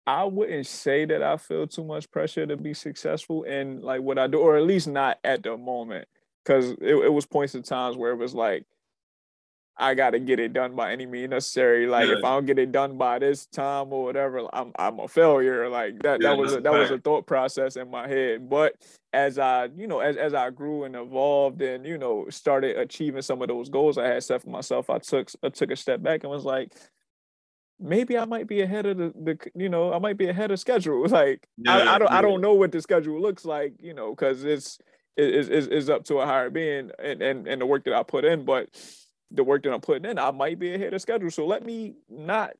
I wouldn't say that I feel too much pressure to be successful in like what I do, or at least not at the moment, because it, it was points of times where it was like I got to get it done by any means necessary. Like yeah. if I don't get it done by this time or whatever, I'm I'm a failure. Like that yeah, that was a, that was a thought process in my head. But as I you know as as I grew and evolved and you know started achieving some of those goals I had set for myself, I took I took a step back and was like, maybe I might be ahead of the, the you know I might be ahead of schedule. Like yeah, I, I don't I don't know what the schedule looks like. You know because it's is is is up to a higher being and, and and the work that I put in, but the work that I'm putting in, I might be ahead of schedule. So let me not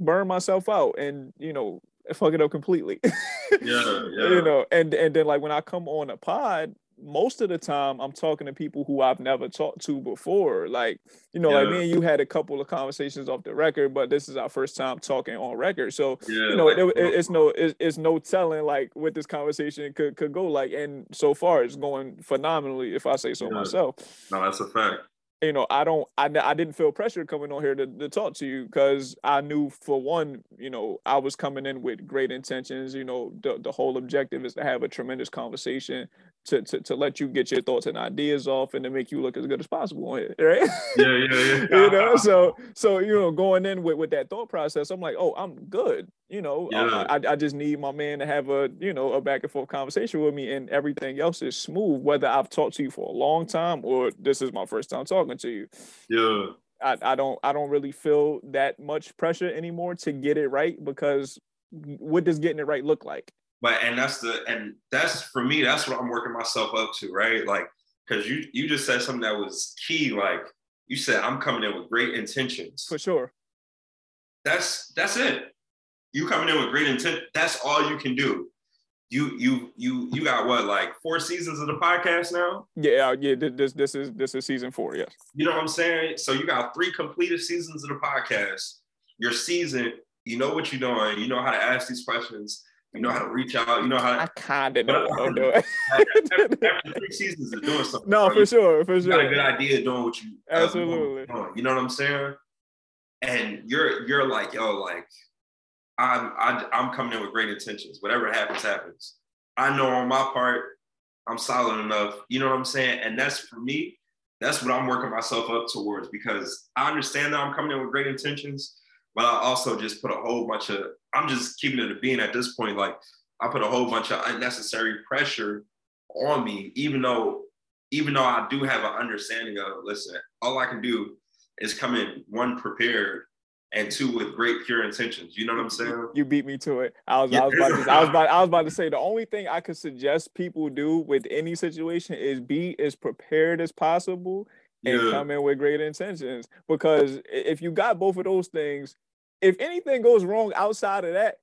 burn myself out and you know fuck it up completely. yeah, yeah. You know, and and then like when I come on a pod, most of the time I'm talking to people who I've never talked to before. Like, you know, yeah. like me and you had a couple of conversations off the record, but this is our first time talking on record. So, yeah, you know, like, it, it, it's no it's, it's no telling like what this conversation could could go like. And so far it's going phenomenally, if I say so yeah. myself. No, that's a fact you know, I don't, I, I didn't feel pressure coming on here to, to talk to you because I knew for one, you know, I was coming in with great intentions. You know, the, the whole objective is to have a tremendous conversation to, to, to let you get your thoughts and ideas off and to make you look as good as possible on it, right? Yeah, yeah, yeah. you know, so, so, you know, going in with, with that thought process, I'm like, oh, I'm good. You know, yeah. I, I just need my man to have a, you know, a back and forth conversation with me and everything else is smooth, whether I've talked to you for a long time or this is my first time talking to you. Yeah. I, I don't I don't really feel that much pressure anymore to get it right because what does getting it right look like? But and that's the and that's for me, that's what I'm working myself up to, right? Like, cause you you just said something that was key, like you said I'm coming in with great intentions. For sure. That's that's it you coming in with great intent. That's all you can do. You you you you got what like four seasons of the podcast now? Yeah, yeah. This this is this is season four. Yes. You know what I'm saying? So you got three completed seasons of the podcast. Your season, you know what you're doing. You know how to ask these questions. You know how to reach out. You know how. To, I kind of know what I'm doing. three seasons of doing something. No, for sure, for you sure. Got a good idea doing what you. Absolutely. Doing, you know what I'm saying? And you're you're like yo like I'm I, I'm coming in with great intentions. Whatever happens, happens. I know on my part, I'm solid enough. You know what I'm saying? And that's for me. that's what I'm working myself up towards because I understand that I'm coming in with great intentions, but I also just put a whole bunch of, I'm just keeping it a being at this point. Like I put a whole bunch of unnecessary pressure on me, even though, even though I do have an understanding of, listen, all I can do is come in one prepared and two with great pure intentions. You know what I'm saying? You beat me to it. I was, yeah. I was, about, to, I was about, I was about to say the only thing I could suggest people do with any situation is be as prepared as possible and yeah. come in with great intentions. Because if you got both of those things, if anything goes wrong outside of that,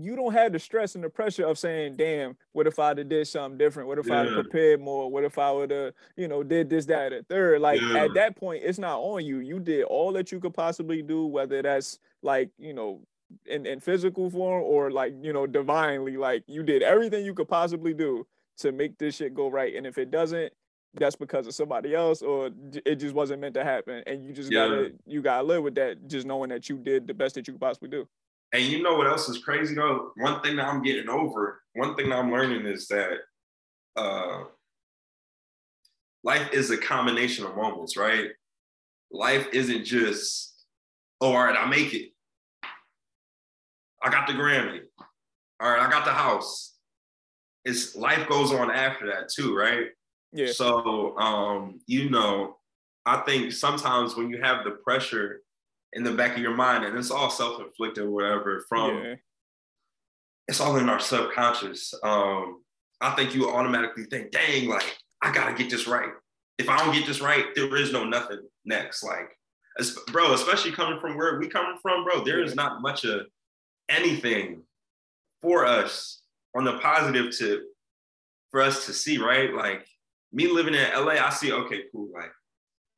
you don't have the stress and the pressure of saying, damn, what if I'd have did something different? What if yeah. I'd have prepared more? What if I would have, you know, did this, that, and third? Like yeah. at that point, it's not on you. You did all that you could possibly do, whether that's like, you know, in, in physical form or like, you know, divinely, like you did everything you could possibly do to make this shit go right. And if it doesn't, that's because of somebody else or it just wasn't meant to happen. And you just yeah. gotta you gotta live with that, just knowing that you did the best that you could possibly do. And you know what else is crazy though? One thing that I'm getting over, one thing that I'm learning is that uh, life is a combination of moments, right? Life isn't just, oh, all right, I make it. I got the Grammy. All right, I got the house. It's life goes on after that too, right? Yeah. So um, you know, I think sometimes when you have the pressure in the back of your mind, and it's all self-inflicted or whatever from yeah. it's all in our subconscious. Um, I think you automatically think, dang, like I gotta get this right. If I don't get this right, there is no nothing next. Like, bro, especially coming from where we coming from, bro, there is not much of anything for us on the positive to for us to see, right? Like me living in LA, I see, okay, cool. Like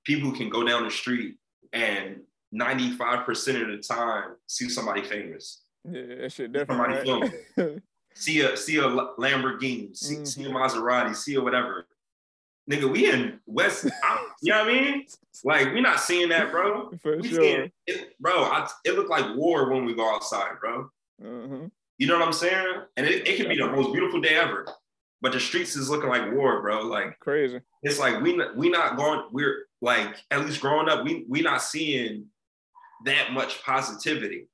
people can go down the street and 95% of the time see somebody famous. Yeah, that shit definitely. Somebody right? see a see a Lamborghini, see, mm-hmm. see a Maserati, see a whatever. Nigga, we in West, I, you know what I mean? Like, we not seeing that, bro. For we sure. Seeing, it, bro, I, it looked like war when we go outside, bro. Mm-hmm. You know what I'm saying? And it, it can be the most beautiful day ever, but the streets is looking like war, bro. Like crazy. It's like we we not going. We're like at least growing up, we we not seeing that much positivity,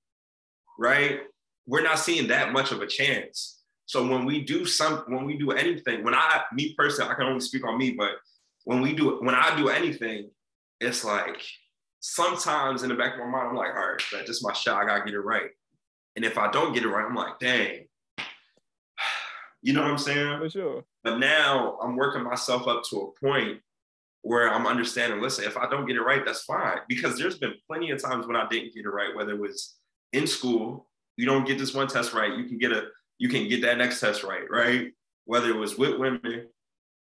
right? We're not seeing that much of a chance. So when we do some, when we do anything, when I, me personally, I can only speak on me, but when we do, when I do anything, it's like sometimes in the back of my mind, I'm like, all right, man, this is my shot. I gotta get it right. And if I don't get it right, I'm like, dang. You know what I'm saying? For sure. But now I'm working myself up to a point where I'm understanding, listen, if I don't get it right, that's fine. Because there's been plenty of times when I didn't get it right, whether it was in school, you don't get this one test right, you can get a you can get that next test right, right? Whether it was with women,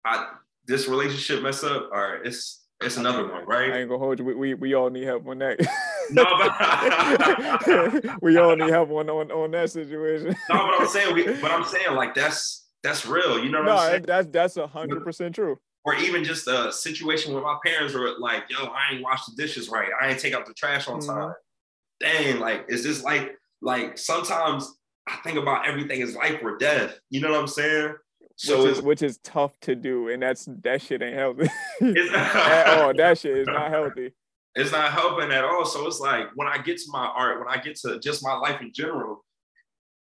I this relationship mess up, all right, it's it's another one, right? I ain't gonna hold you. We we, we all need help on that. no, but we all need help on, on on that situation. no, but I'm saying, we, but I'm saying like that's that's real. You know what no, I'm saying? That's that's a hundred percent true or even just a situation where my parents were like, yo, I ain't wash the dishes right. I ain't take out the trash on time. Mm-hmm. Dang, like, is this like, like sometimes I think about everything as life or death. You know what I'm saying? So which is, which is tough to do, and that's that shit ain't healthy at all. That shit is not healthy. It's not helping at all. So it's like when I get to my art, when I get to just my life in general,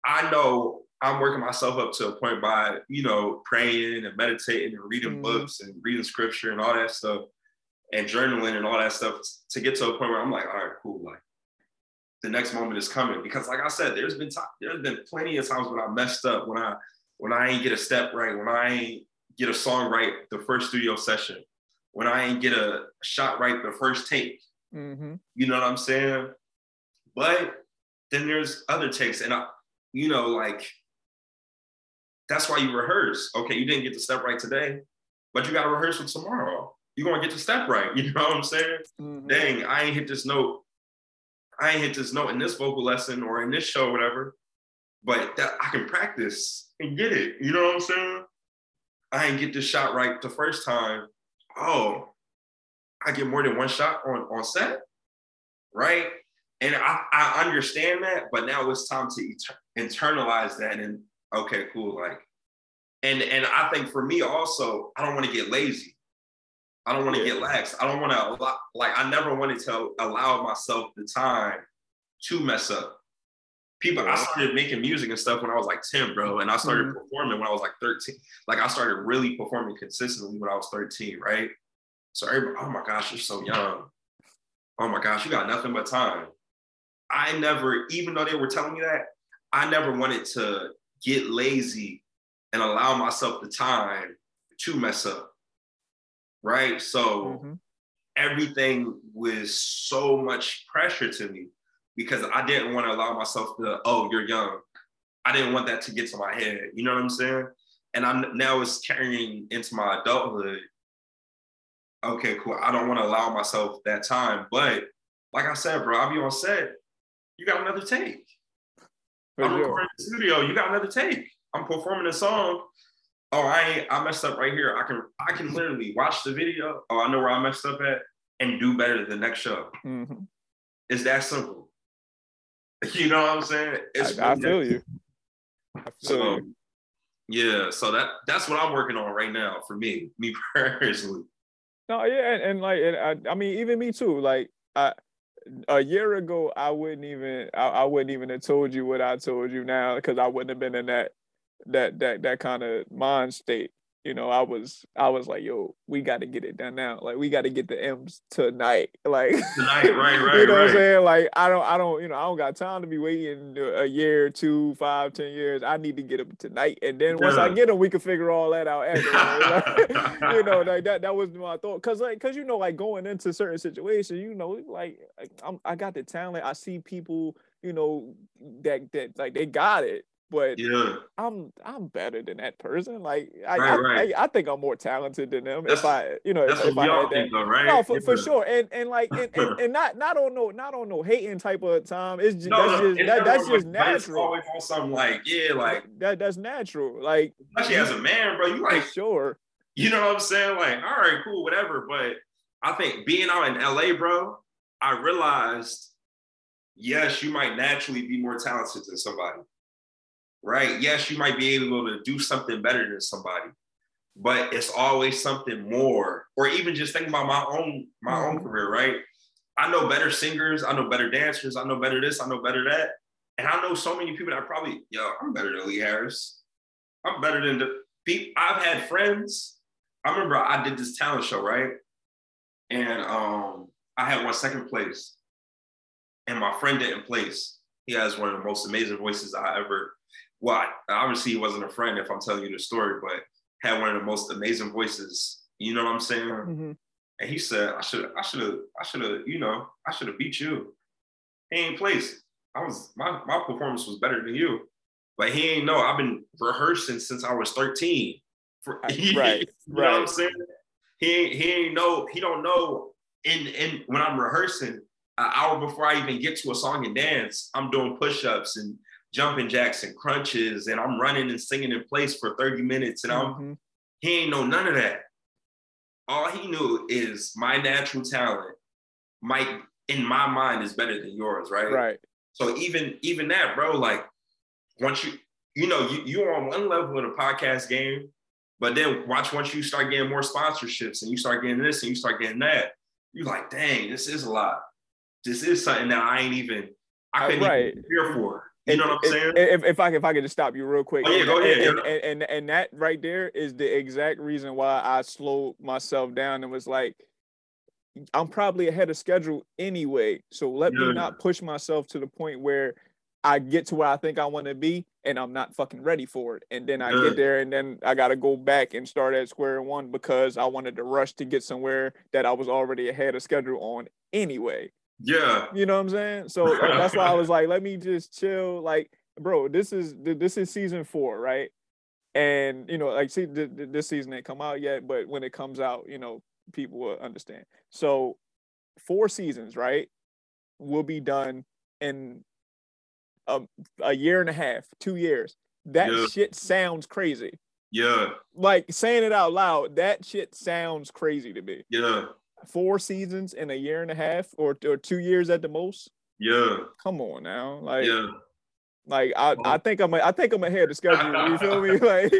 I know I'm working myself up to a point by, you know, praying and meditating and reading mm-hmm. books and reading scripture and all that stuff and journaling and all that stuff to get to a point where I'm like, all right, cool. Like the next moment is coming. Because like I said, there's been time, there's been plenty of times when I messed up, when I when I ain't get a step right, when I ain't get a song right the first studio session, when I ain't get a shot right the first take. Mm-hmm. You know what I'm saying? But then there's other takes. And I, you know, like that's why you rehearse. Okay, you didn't get the step right today, but you got to rehearse for tomorrow. You're gonna get the step right. You know what I'm saying? Mm-hmm. Dang, I ain't hit this note. I ain't hit this note in this vocal lesson or in this show, or whatever. But that I can practice and get it. You know what I'm saying? I ain't get this shot right the first time. Oh, I get more than one shot on, on set, right? And I, I understand that, but now it's time to internalize that and okay, cool. Like, and and I think for me also, I don't want to get lazy. I don't want to yeah. get lax. I don't want to like I never wanted to allow myself the time to mess up. People, I started making music and stuff when I was like 10, bro. And I started mm-hmm. performing when I was like 13. Like I started really performing consistently when I was 13, right? So everybody, oh my gosh, you're so young. Oh my gosh, you got nothing but time. I never, even though they were telling me that, I never wanted to get lazy and allow myself the time to mess up. Right. So mm-hmm. everything was so much pressure to me because I didn't want to allow myself to, oh, you're young. I didn't want that to get to my head. You know what I'm saying? And I'm now it's carrying into my adulthood. Okay, cool. I don't want to allow myself that time. But like I said, bro, I'll be on set. You got another take. I'm sure. recording the studio. You got another take. I'm performing a song. Oh, I I messed up right here. I can I can literally watch the video. Oh, I know where I messed up at and do better the next show. Mm-hmm. It's that simple. You know what I'm saying? It's I, I feel you. I feel so, you. Yeah, so that that's what I'm working on right now for me, me personally. No, yeah, and, and like, and I, I mean, even me too. Like, I a year ago, I wouldn't even I, I wouldn't even have told you what I told you now because I wouldn't have been in that that that that kind of mind state you know, I was I was like, yo, we got to get it done now. Like we got to get the M's tonight. Like tonight, right, right. you know right. what I'm saying? Like I don't I don't you know I don't got time to be waiting a year, two, five, ten years. I need to get them tonight, and then once yeah. I get them, we can figure all that out. After, like, you know, like that that was my thought. Cause like cause you know like going into certain situations, you know, like I'm I got the talent. I see people you know that that like they got it but yeah, I'm I'm better than that person. Like I right, I, right. I, I, think I'm more talented than them. That's, if I you know that's if, what if we all think though, right? No, for, yeah. for sure. And and like and, and, and, not not on no not on no hating type of time. It's just no, that's no, just that, that's just natural. always on something like yeah, like that that's natural. Like especially as a man, bro, you like sure. You know what I'm saying? Like, all right, cool, whatever. But I think being out in LA, bro, I realized, yes, you might naturally be more talented than somebody right? Yes, you might be able to do something better than somebody, but it's always something more. Or even just think about my own my own mm-hmm. career, right? I know better singers, I know better dancers, I know better this, I know better that. And I know so many people that probably, yo, I'm better than Lee Harris. I'm better than the people. I've had friends. I remember I did this talent show, right? And um, I had one second place. And my friend didn't place. He has one of the most amazing voices I ever well, obviously he wasn't a friend if I'm telling you the story, but had one of the most amazing voices. You know what I'm saying? Mm-hmm. And he said, I should, I should have, I should have, you know, I should have beat you. He ain't place. I was my my performance was better than you. But he ain't know. I've been rehearsing since I was 13. For, right. you right. know what I'm saying? He ain't, he ain't know, he don't know in in when I'm rehearsing, an hour before I even get to a song and dance, I'm doing push-ups and jumping jacks and crunches and I'm running and singing in place for 30 minutes and I'm mm-hmm. he ain't know none of that. All he knew is my natural talent might in my mind is better than yours, right? Right. So even even that, bro, like once you you know you you're on one level in a podcast game, but then watch once you start getting more sponsorships and you start getting this and you start getting that, you're like, dang, this is a lot. This is something that I ain't even I couldn't right. even prepare for. You know what I'm saying? If, if I if I could just stop you real quick. Oh, yeah, go ahead. And, and, and, and that right there is the exact reason why I slowed myself down and was like, I'm probably ahead of schedule anyway. So let yeah. me not push myself to the point where I get to where I think I want to be and I'm not fucking ready for it. And then I yeah. get there and then I got to go back and start at square one because I wanted to rush to get somewhere that I was already ahead of schedule on anyway. Yeah. You know what I'm saying? So that's why I was like, let me just chill. Like, bro, this is this is season four, right? And you know, like, see, this season ain't come out yet, but when it comes out, you know, people will understand. So, four seasons, right, will be done in a, a year and a half, two years. That yeah. shit sounds crazy. Yeah. Like saying it out loud, that shit sounds crazy to me. Yeah four seasons in a year and a half or, or two years at the most. Yeah. Come on now. Like yeah. like I, I um, think I'm a, I think I'm ahead of schedule. You feel me? Like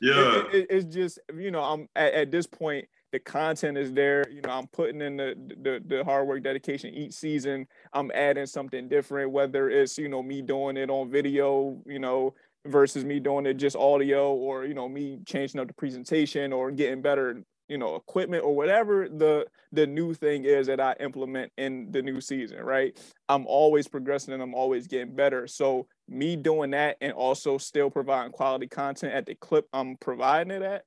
yeah. It, it, it's just, you know, I'm at, at this point, the content is there. You know, I'm putting in the, the the hard work, dedication each season. I'm adding something different, whether it's you know me doing it on video, you know, versus me doing it just audio, or you know me changing up the presentation or getting better you know equipment or whatever the the new thing is that i implement in the new season right? I'm always progressing and i'm always getting better. So me doing that and also still providing quality content at the clip i'm providing it at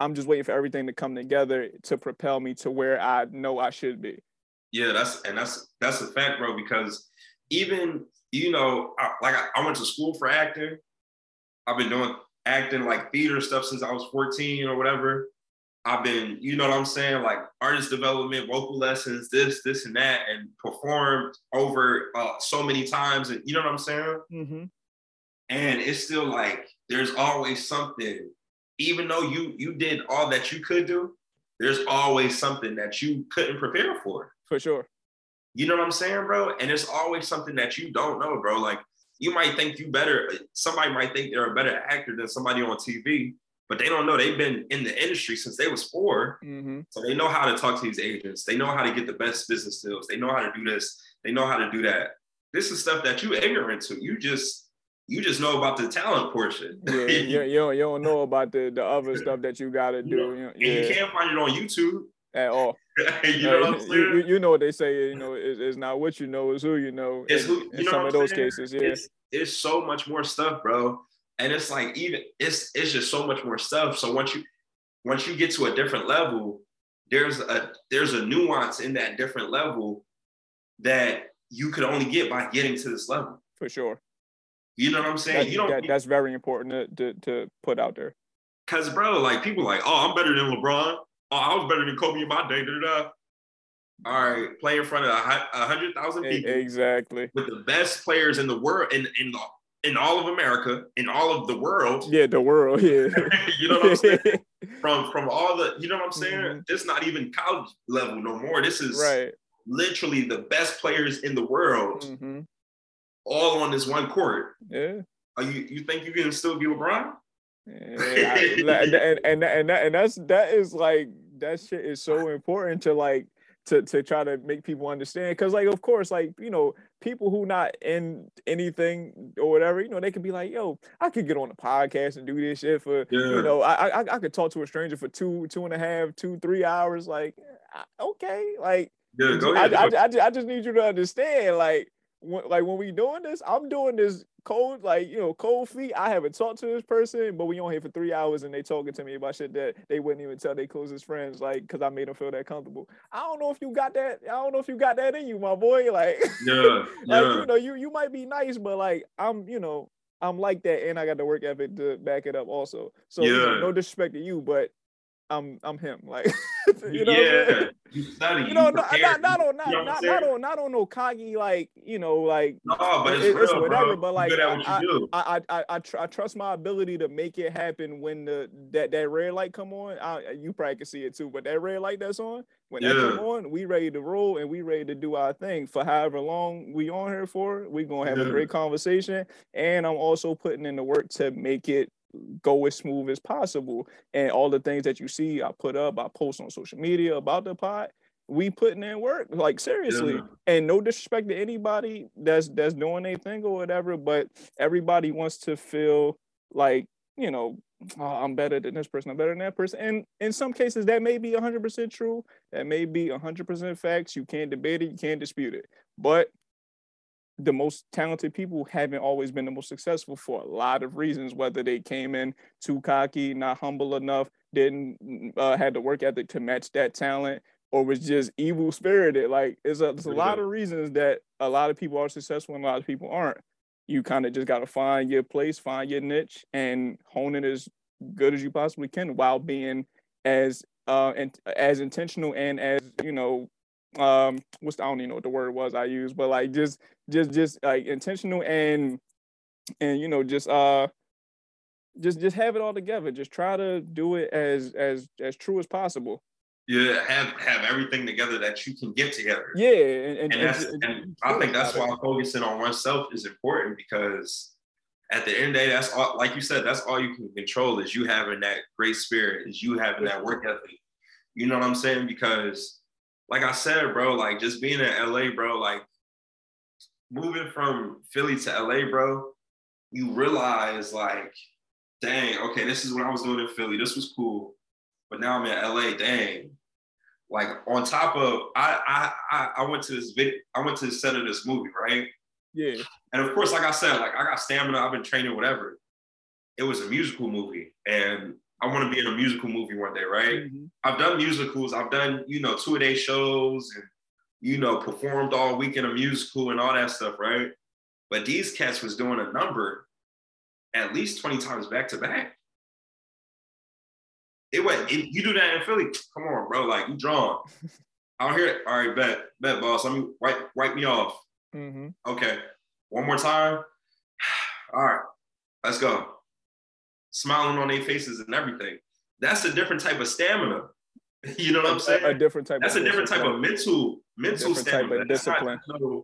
i'm just waiting for everything to come together to propel me to where i know i should be. Yeah that's and that's that's a fact bro because even you know I, like I, I went to school for acting. I've been doing acting like theater stuff since i was 14 or whatever I've been, you know what I'm saying, like artist development, vocal lessons, this, this, and that, and performed over uh, so many times, and you know what I'm saying. Mm-hmm. And it's still like there's always something, even though you you did all that you could do, there's always something that you couldn't prepare for. For sure. You know what I'm saying, bro? And it's always something that you don't know, bro. Like you might think you better, somebody might think they're a better actor than somebody on TV, but they don't know. They've been in the industry since they was 4 mm-hmm. so they know how to talk to these agents. They know how to get the best business deals. They know how to do this. They know how to do that. This is stuff that you ignorant to. You just you just know about the talent portion. Yeah you, you, don't, you don't know about the, the other stuff that you got to do you know, and you can't find it on youtube. At all. You know what I'm saying? You, you, know what they say, you know, it's, it's, not what you know, it's who you know. It's who, in, in some of those saying? cases, yeah. It's, it's so much more stuff, bro and it's like even it's it's just so much more stuff. So once you once you get to a different level there's a there's a nuance in that different level that you could only get by getting to this level. For sure. You know what i'm saying? That, you don't that, that's very important to, to, to put out there. Because bro like people like oh i'm better than lebron. Oh i was better than kobe in my day da, da, da. all right play in front of a, a hundred thousand people exactly. with the best players in the world in, in the in all of America, in all of the world. Yeah, the world. Yeah. you know what I'm saying? from from all the, you know what I'm saying? Mm-hmm. It's not even college level no more. This is right. literally the best players in the world, mm-hmm. all on this one court. Yeah. Are you you think you can still be LeBron? Yeah, and, and, and, and, that, and that's that is like that shit is so important to like to to try to make people understand because like of course like you know people who not in anything or whatever you know they could be like yo i could get on a podcast and do this shit for yeah. you know I, I i could talk to a stranger for two two and a half two three hours like okay like yeah. I, I, I, I just need you to understand like when, like when we doing this i'm doing this cold, like you know, cold feet. I haven't talked to this person, but we on here for three hours and they talking to me about shit that they wouldn't even tell their closest friends, like because I made them feel that comfortable. I don't know if you got that. I don't know if you got that in you, my boy. Like, yeah, like yeah. you know, you you might be nice, but like I'm, you know, I'm like that, and I got the work ethic to back it up also. So yeah. you know, no disrespect to you, but I'm I'm him. Like you know, yeah, you know, not, not, not on not, you know not, not on not on no cocky like you know like no, but it's, it, real, it's whatever. bro. But like I I, I, I, tr- I, trust my ability to make it happen when the that that red light come on. I, you probably can see it too, but that red light that's on when yeah. that come on, we ready to roll and we ready to do our thing for however long we on here for. We gonna have yeah. a great conversation, and I'm also putting in the work to make it go as smooth as possible. And all the things that you see, I put up, I post on social media about the pod. We putting in work, like seriously, yeah. and no disrespect to anybody that's that's doing anything or whatever, but everybody wants to feel like you know oh, I'm better than this person, I'm better than that person. And in some cases, that may be 100% true. That may be 100% facts. You can't debate it, you can't dispute it. But the most talented people haven't always been the most successful for a lot of reasons whether they came in too cocky not humble enough didn't uh, had the work ethic to match that talent or was just evil spirited. Like it's a, it's a lot of reasons that a lot of people are successful and a lot of people aren't. You kind of just got to find your place find your niche and hone it as good as you possibly can while being as uh and as intentional and as you know um what's the, I don't even know what the word was I used, but like just just just like intentional and and you know just uh just just have it all together. Just try to do it as as as true as possible. Yeah, have have everything together that you can get together. Yeah, and, and, and, that's, and, and I think that's why focusing on oneself is important because at the end of the day, that's all like you said, that's all you can control is you having that great spirit, is you having that work ethic You know what I'm saying? Because, like I said, bro, like just being in LA, bro, like moving from Philly to LA, bro, you realize like, dang, okay, this is what I was doing in Philly. This was cool, but now I'm in LA. Dang, like on top of I I I went to this vid, I went to the set of this movie, right? Yeah. And of course, like I said, like I got stamina. I've been training, whatever. It was a musical movie, and I want to be in a musical movie one day, right? Mm-hmm. I've done musicals. I've done you know two a day shows and you know performed all week in a musical and all that stuff, right? But these cats was doing a number at least 20 times back to back. It went, it, you do that in Philly, come on, bro. Like you drawn. Out here, all right, bet, bet, boss. Let me wipe, wipe me off. Mm-hmm. Okay, one more time. All right, let's go. Smiling on their faces and everything. That's a different type of stamina. You know what I'm saying? A, different type. That's a different type of mental mental stamina. Type of discipline. That's not,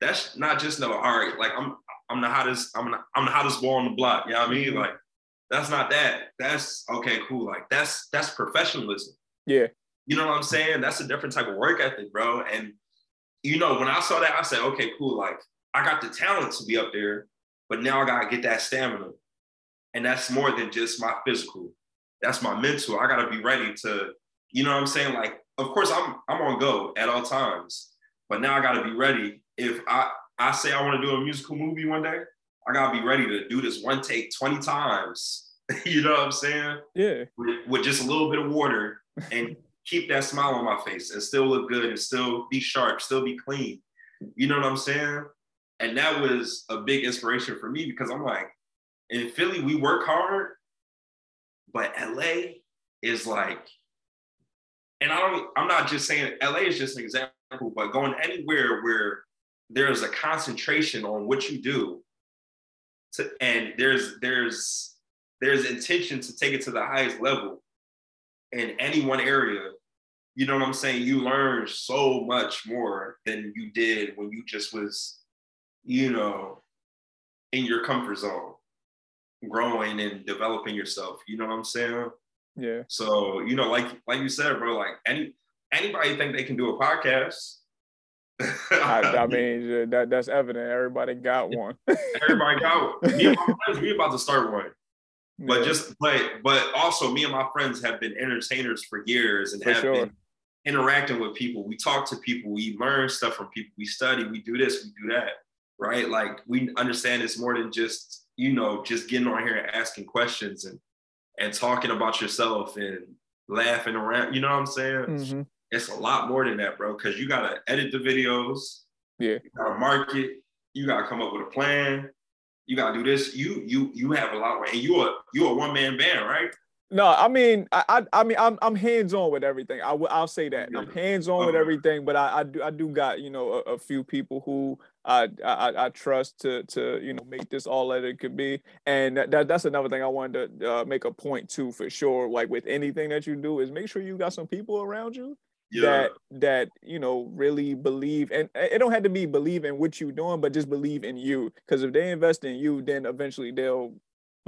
that's not just no. All right, like I'm I'm the hottest, I'm the, I'm the hottest boy on the block. You know what I mean? Mm-hmm. Like that's not that. That's okay, cool. Like that's that's professionalism. Yeah. You know what I'm saying? That's a different type of work ethic, bro. And you know, when I saw that, I said, okay, cool. Like I got the talent to be up there, but now I gotta get that stamina. And that's more than just my physical. That's my mental. I gotta be ready to, you know what I'm saying? Like, of course, I'm I'm on go at all times, but now I gotta be ready. If I I say I want to do a musical movie one day, I gotta be ready to do this one take 20 times. you know what I'm saying? Yeah. With, with just a little bit of water and keep that smile on my face and still look good and still be sharp, still be clean. You know what I'm saying? And that was a big inspiration for me because I'm like, in Philly, we work hard, but LA is like, and I don't, I'm not just saying LA is just an example, but going anywhere where there's a concentration on what you do to, and there's there's there's intention to take it to the highest level in any one area you know what i'm saying? You learn so much more than you did when you just was you know in your comfort zone growing and developing yourself you know what i'm saying yeah so you know like like you said bro like any anybody think they can do a podcast I, I, mean, that that's evident. Everybody got one. Everybody got one. Me and my friends, we about to start one. But yeah. just but but also me and my friends have been entertainers for years and for have sure. been interacting with people. We talk to people, we learn stuff from people, we study, we do this, we do that. Right. Like we understand it's more than just, you know, just getting on here and asking questions and and talking about yourself and laughing around. You know what I'm saying? Mm-hmm it's a lot more than that, bro. Because you gotta edit the videos. Yeah. You gotta market. You gotta come up with a plan. You gotta do this. You you you have a lot, and you are you a one man band, right? No, I mean, I, I, mean, I'm, I'm hands on with everything. I, will, I'll say that I'm hands on with everything, but I, I do, I do got, you know, a, a few people who I, I, I trust to, to, you know, make this all that it could be. And that, that's another thing I wanted to uh, make a point to for sure. Like with anything that you do, is make sure you got some people around you yeah. that that you know really believe and it don't have to be believe in what you're doing but just believe in you because if they invest in you then eventually they'll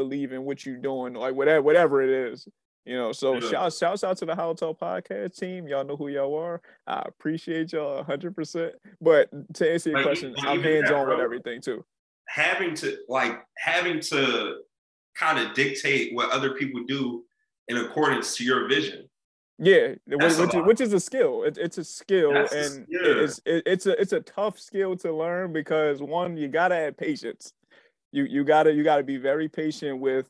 believe in what you're doing like whatever whatever it is you know? So yeah. shout shouts out to the HolloTalk podcast team. Y'all know who y'all are. I appreciate y'all 100% but to answer your like, question i'm hands on with everything too. Having to like having to kind of dictate what other people do in accordance to your vision. Yeah, which, which, is, which, is, a skill. It, it's a skill, That's and it's it, it's a it's a tough skill to learn because one, you gotta have patience. You you gotta you gotta be very patient with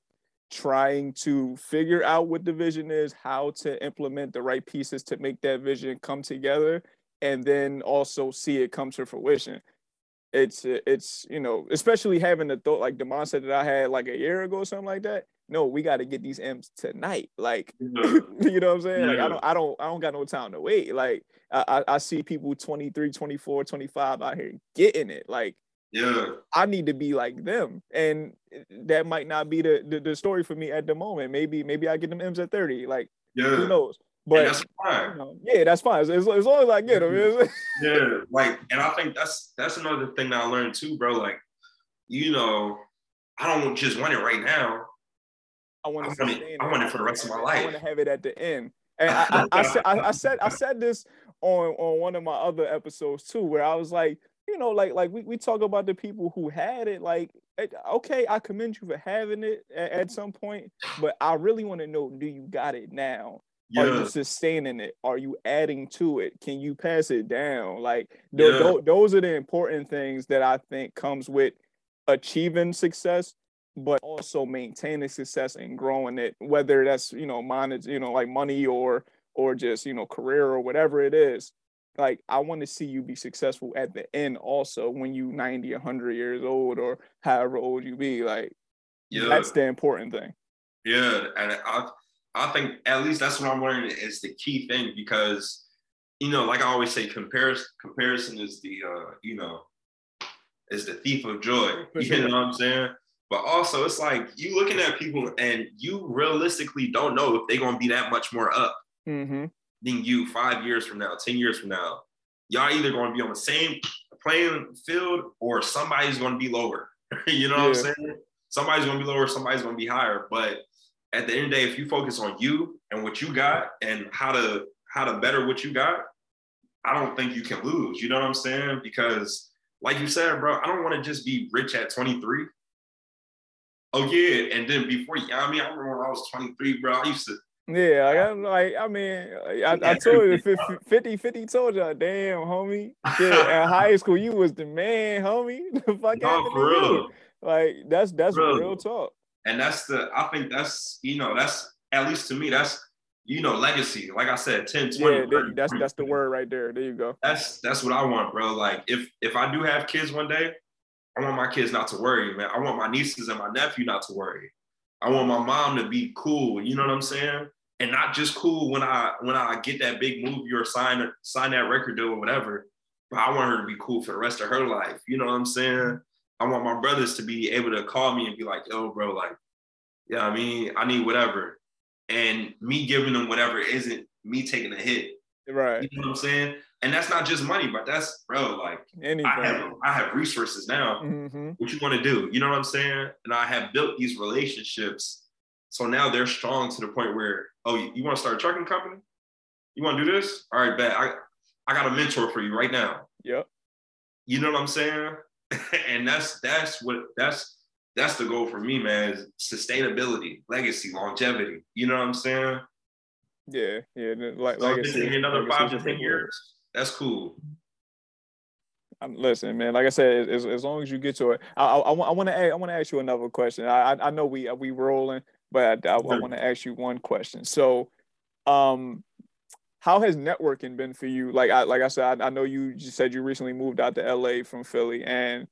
trying to figure out what the vision is, how to implement the right pieces to make that vision come together, and then also see it come to fruition. It's it's you know especially having the thought like the mindset that I had like a year ago, or something like that no, we got to get these M's tonight. Like, you know what I'm saying? Like, I don't, I don't, I don't got no time to wait. Like, I, I see people 23, 24, 25 out here getting it. Like, yeah, I need to be like them. And that might not be the, the, the story for me at the moment. Maybe, maybe I get them M's at 30. Like, yeah. who knows? But that's fine. You know, yeah, that's fine. As, as, long as I get them. yeah, like, and I think that's that's another thing that I learned too, bro. Like, you know, I don't just want it right now. I want I want, it, I want it for the rest of my life. I want to have it at the end. And I, I, I said, I, I said, I said this on on one of my other episodes too, where I was like, you know, like like we, we talk about the people who had it. Like, eh, okay, I commend you for having it at, at some point, but I really want to know: Do you got it now? Yeah. Are you sustaining it? Are you adding to it? Can you pass it down? Like th- yeah. th- those are the important things that I think comes with achieving success, but also maintaining success and growing it. Whether that's you know money, you know, like money or or just you know career or whatever it is like i want to see you be successful at the end also when you 90 100 years old or however old you be like yeah that's the important thing yeah and i i think at least that's what i'm learning is the key thing because you know like i always say comparison comparison is the uh you know is the thief of joy For you sure. know what i'm saying but also it's like you looking at people and you realistically don't know if they're gonna be that much more up mm-hmm. Than you five years from now, 10 years from now. Y'all either going to be on the same playing field or somebody's going to be lower. you know yeah. what I'm saying? Somebody's going to be lower, somebody's going to be higher. But at the end of the day, if you focus on you and what you got and how to how to better what you got, I don't think you can lose. You know what I'm saying? Because like you said, bro, I don't want to just be rich at 23. Oh yeah, and then before you, I mean, I remember when I was 23, bro. I used to yeah, I like I mean, I, I told you 50, 50 told y'all, damn, homie. Yeah, in high school, you was the man, homie. The fuck no, for real. Like that's that's real. real talk. And that's the I think that's you know, that's at least to me, that's you know, legacy. Like I said, 10, 20. Yeah, 30, that's that's the word right there. There you go. That's that's what I want, bro. Like if if I do have kids one day, I want my kids not to worry, man. I want my nieces and my nephew not to worry. I want my mom to be cool. You know what I'm saying? And not just cool when I when I get that big movie or sign sign that record deal or whatever. But I want her to be cool for the rest of her life. You know what I'm saying? I want my brothers to be able to call me and be like, "Yo, bro, like, yeah, I mean, I need whatever," and me giving them whatever isn't me taking a hit. Right. You know what I'm saying? And that's not just money, but that's bro, like Anything. I have I have resources now. Mm-hmm. What you want to do? You know what I'm saying? And I have built these relationships so now they're strong to the point where, oh, you, you want to start a trucking company? You want to do this? All right, bet. I, I got a mentor for you right now. Yep. You know what I'm saying? and that's that's what that's that's the goal for me, man. Is sustainability, legacy, longevity. You know what I'm saying? Yeah, yeah. Like, so legacy, another five to ten years. That's cool. I'm, listen, man. Like I said, as, as long as you get to it, I, I, I want to I want to ask you another question. I I know we we rolling, but I, I, I want to ask you one question. So, um, how has networking been for you? Like I like I said, I, I know you just said you recently moved out to LA from Philly, and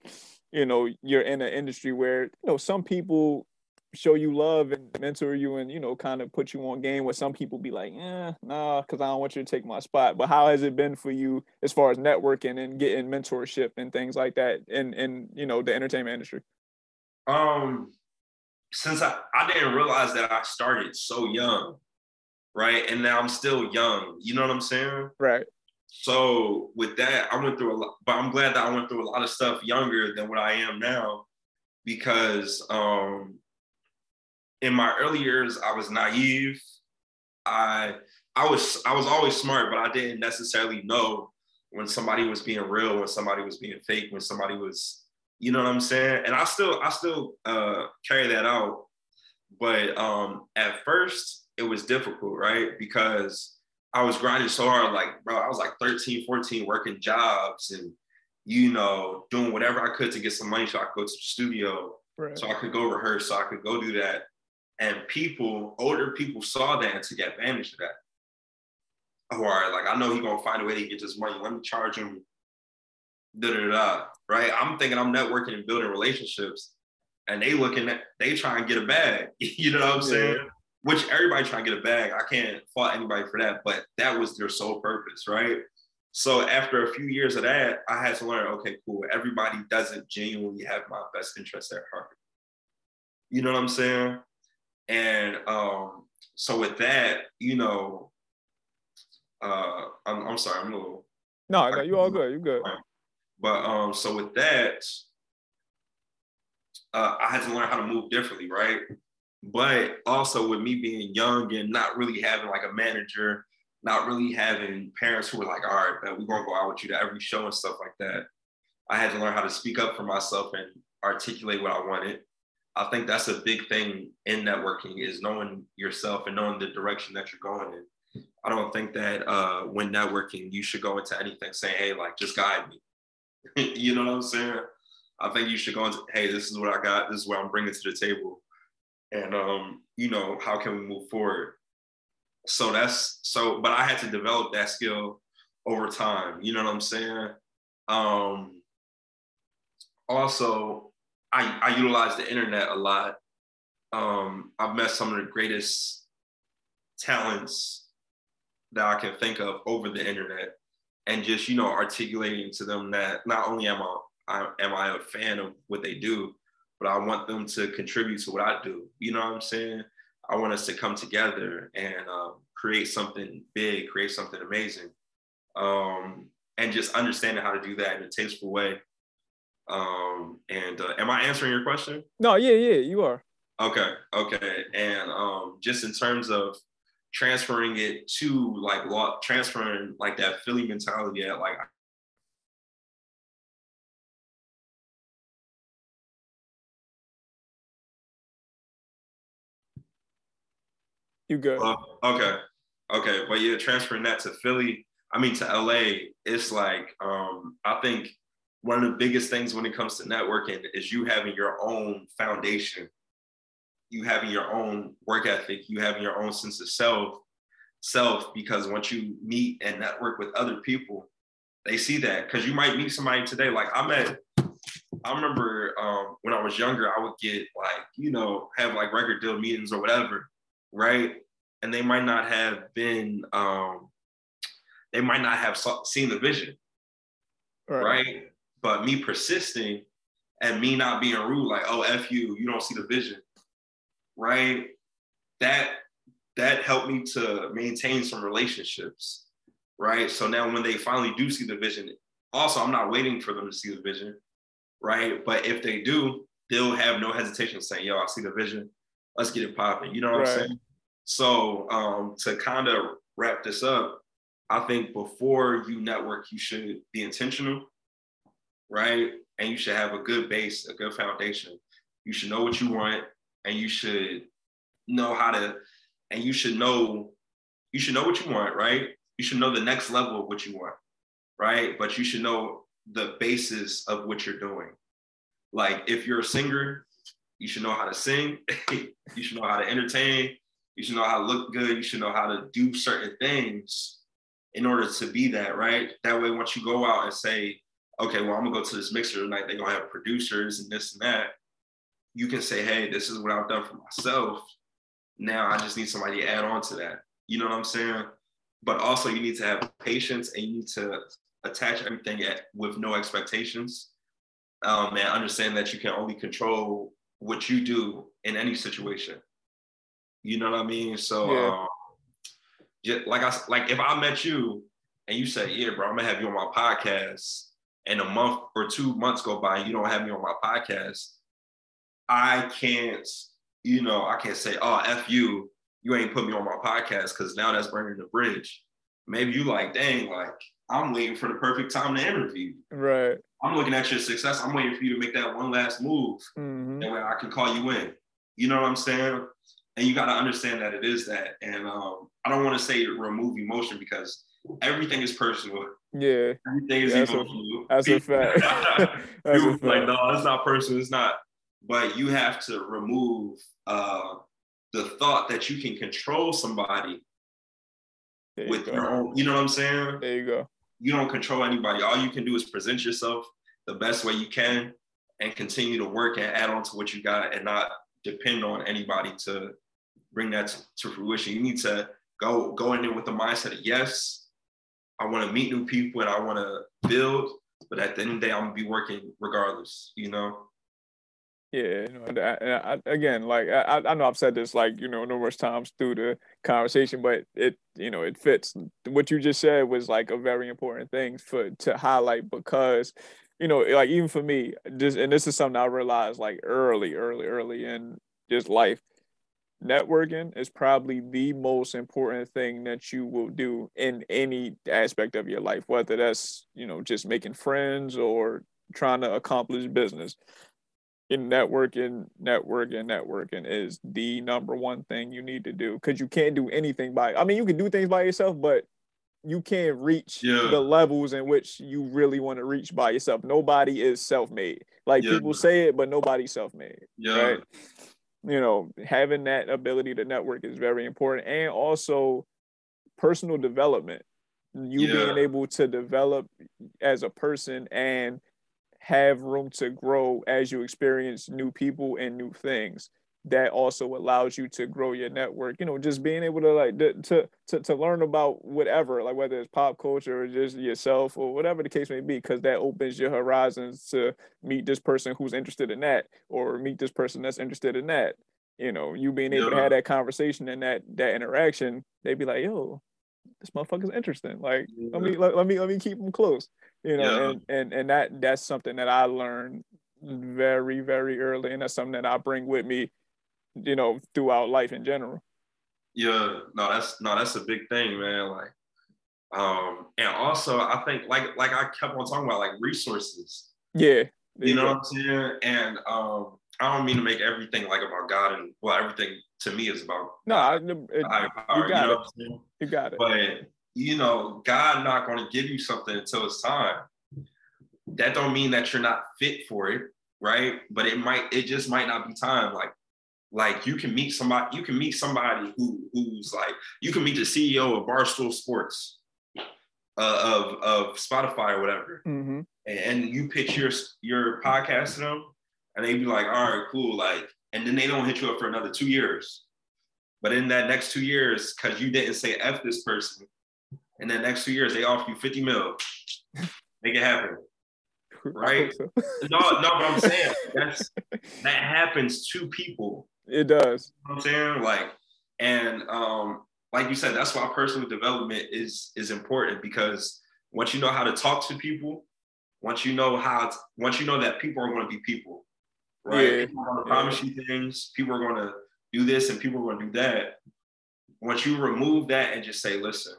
you know you're in an industry where you know some people show you love and mentor you and you know kind of put you on game where some people be like eh nah because i don't want you to take my spot but how has it been for you as far as networking and getting mentorship and things like that in in you know the entertainment industry um since I, I didn't realize that I started so young, right? And now I'm still young. You know what I'm saying? Right. So with that, I went through a lot, but I'm glad that I went through a lot of stuff younger than what I am now, because um, in my early years I was naive. I I was I was always smart, but I didn't necessarily know when somebody was being real, when somebody was being fake, when somebody was you know what I'm saying? And I still I still uh, carry that out. But um, at first it was difficult, right? Because I was grinding so hard, like, bro, I was like 13, 14, working jobs and, you know, doing whatever I could to get some money so I could go to the studio, right. so I could go rehearse, so I could go do that. And people, older people saw that and took advantage of that. Oh, all right, like, I know he gonna find a way to get this money. Let me charge him da da da. Right? I'm thinking I'm networking and building relationships, and they looking at they try and get a bag. you know what I'm saying? Yeah. Which everybody trying to get a bag. I can't fault anybody for that, but that was their sole purpose, right? So after a few years of that, I had to learn, okay, cool. Everybody doesn't genuinely have my best interest at heart. You know what I'm saying? And um, so with that, you know, uh, I'm, I'm sorry, I'm a little. No, no, you all good. You good. But um, so with that, uh, I had to learn how to move differently, right? but also with me being young and not really having like a manager, not really having parents who were like, all right, man, we're gonna go out with you to every show and stuff like that. I had to learn how to speak up for myself and articulate what I wanted. I think that's a big thing in networking is knowing yourself and knowing the direction that you're going in. I don't think that uh, when networking, you should go into anything saying, hey, like, just guide me. you know what I'm saying? I think you should go into, hey, this is what I got. This is what I'm bringing to the table. And, um, you know, how can we move forward? So that's so, but I had to develop that skill over time. You know what I'm saying? Um, also, I, I utilize the internet a lot. Um, I've met some of the greatest talents that I can think of over the internet, and just you know articulating to them that not only am I, I am I a fan of what they do, but I want them to contribute to what I do. You know what I'm saying? I want us to come together and um, create something big, create something amazing, um, and just understanding how to do that in a tasteful way um, and uh, am I answering your question? No, yeah, yeah, you are. Okay, okay. And um, just in terms of transferring it to like law, transferring like that Philly mentality at like You good? Uh, okay, okay, but yeah, transferring that to Philly. I mean to LA. It's like um, I think one of the biggest things when it comes to networking is you having your own foundation, you having your own work ethic, you having your own sense of self, self, because once you meet and network with other people, they see that. Because you might meet somebody today. Like I met, I remember um, when I was younger, I would get like, you know, have like record deal meetings or whatever, right? And they might not have been, um, they might not have seen the vision, right? right? But me persisting and me not being rude, like, oh, F you, you don't see the vision, right? That that helped me to maintain some relationships, right? So now when they finally do see the vision, also I'm not waiting for them to see the vision, right? But if they do, they'll have no hesitation saying, yo, I see the vision. Let's get it popping. You know what right. I'm saying? So um, to kind of wrap this up, I think before you network, you should be intentional right? And you should have a good base, a good foundation. You should know what you want, and you should know how to, and you should know, you should know what you want, right? You should know the next level of what you want, right? But you should know the basis of what you're doing. Like if you're a singer, you should know how to sing, you should know how to entertain, you should know how to look good, you should know how to do certain things in order to be that, right? That way, once you go out and say, okay, well, I'm gonna go to this mixer tonight. They're gonna have producers and this and that. You can say, hey, this is what I've done for myself. Now I just need somebody to add on to that. You know what I'm saying? But also you need to have patience and you need to attach everything at, with no expectations. Um, and understand that you can only control what you do in any situation. You know what I mean? So yeah. um, just like I like if I met you and you say, yeah, bro, I'm gonna have you on my podcast and a month or two months go by and you don't have me on my podcast, I can't, you know, I can't say, oh, F you, you ain't put me on my podcast because now that's burning the bridge. Maybe you like, dang, like I'm waiting for the perfect time to interview. Right. I'm looking at your success. I'm waiting for you to make that one last move. Mm-hmm. That way I can call you in. You know what I'm saying? And you got to understand that it is that. And um, I don't want to say remove emotion because everything is personal. Yeah. Everything is yeah, that's, emotional. A, that's a fact. that's a fact. like, no, it's not personal. It's not. But you have to remove uh, the thought that you can control somebody you with go. your own. You know what I'm saying? There you go. You don't control anybody. All you can do is present yourself the best way you can and continue to work and add on to what you got and not depend on anybody to bring that to, to fruition. You need to go go in there with the mindset of yes, I want to meet new people and I want to build, but at the end of the day, I'm gonna be working regardless, you know. Yeah, know, I, I, again, like I, I know I've said this like you know numerous times through the conversation, but it you know it fits. What you just said was like a very important thing for to highlight because you know like even for me, just and this is something I realized like early, early, early in just life networking is probably the most important thing that you will do in any aspect of your life, whether that's, you know, just making friends or trying to accomplish business. In networking, networking, networking is the number one thing you need to do because you can't do anything by. I mean, you can do things by yourself, but you can't reach yeah. the levels in which you really want to reach by yourself. Nobody is self-made. Like yeah. people say it, but nobody's self-made. Yeah. Right. You know, having that ability to network is very important. And also personal development. You yeah. being able to develop as a person and have room to grow as you experience new people and new things that also allows you to grow your network you know just being able to like to to, to learn about whatever like whether it's pop culture or just yourself or whatever the case may be because that opens your horizons to meet this person who's interested in that or meet this person that's interested in that you know you being able yeah. to have that conversation and that that interaction they'd be like yo this motherfucker's interesting like yeah. let me let, let me let me keep him close you know yeah. and, and and that that's something that i learned very very early and that's something that i bring with me you know, throughout life in general. Yeah, no, that's no, that's a big thing, man. Like, um, and also I think like like I kept on talking about like resources. Yeah. You know go. what I'm saying? And um, I don't mean to make everything like about God and well, everything to me is about no, I, it, you got you know it. You got it. But you know, God not going to give you something until it's time. That don't mean that you're not fit for it, right? But it might, it just might not be time. Like like you can meet somebody, you can meet somebody who who's like, you can meet the CEO of Barstool Sports, uh, of of Spotify or whatever, mm-hmm. and, and, you pitch your your podcast to them, and they be like, all right, cool, like, and then they don't hit you up for another two years, but in that next two years, because you didn't say f this person, in the next two years they offer you fifty mil, make it happen right? So. no, no, but I'm saying that's that happens to people it does. You know I'm saying? Like, and um, like you said, that's why personal development is is important because once you know how to talk to people, once you know how, to, once you know that people are going to be people, right? Yeah. People are going to promise yeah. you things. People are going to do this, and people are going to do that. Once you remove that and just say, listen,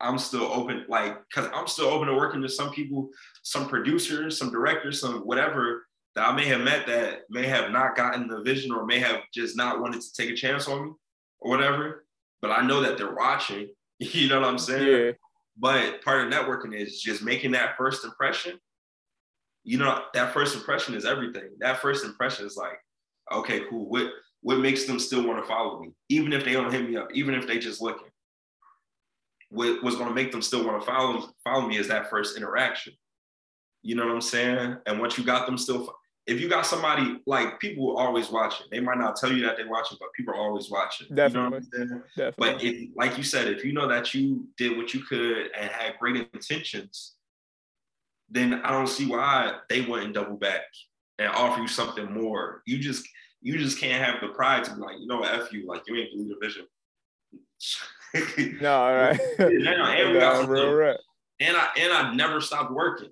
I'm still open, like, because I'm still open to working with some people, some producers, some directors, some whatever that I may have met that may have not gotten the vision or may have just not wanted to take a chance on me or whatever. But I know that they're watching. You know what I'm saying? Yeah. But part of networking is just making that first impression. You know, that first impression is everything. That first impression is like, okay, cool. What what makes them still want to follow me, even if they don't hit me up, even if they just looking? What was going to make them still want to follow follow me is that first interaction. You know what I'm saying? And once you got them still, if you got somebody like people are always watching, they might not tell you that they're watching, but people are always watching. Definitely. You know what i'm Definitely. But if, like you said, if you know that you did what you could and had great intentions, then I don't see why they wouldn't double back and offer you something more. You just you just can't have the pride to be like, you know, f you, like you ain't believe the vision. no, all right. and, and, no, real and I and I never stopped working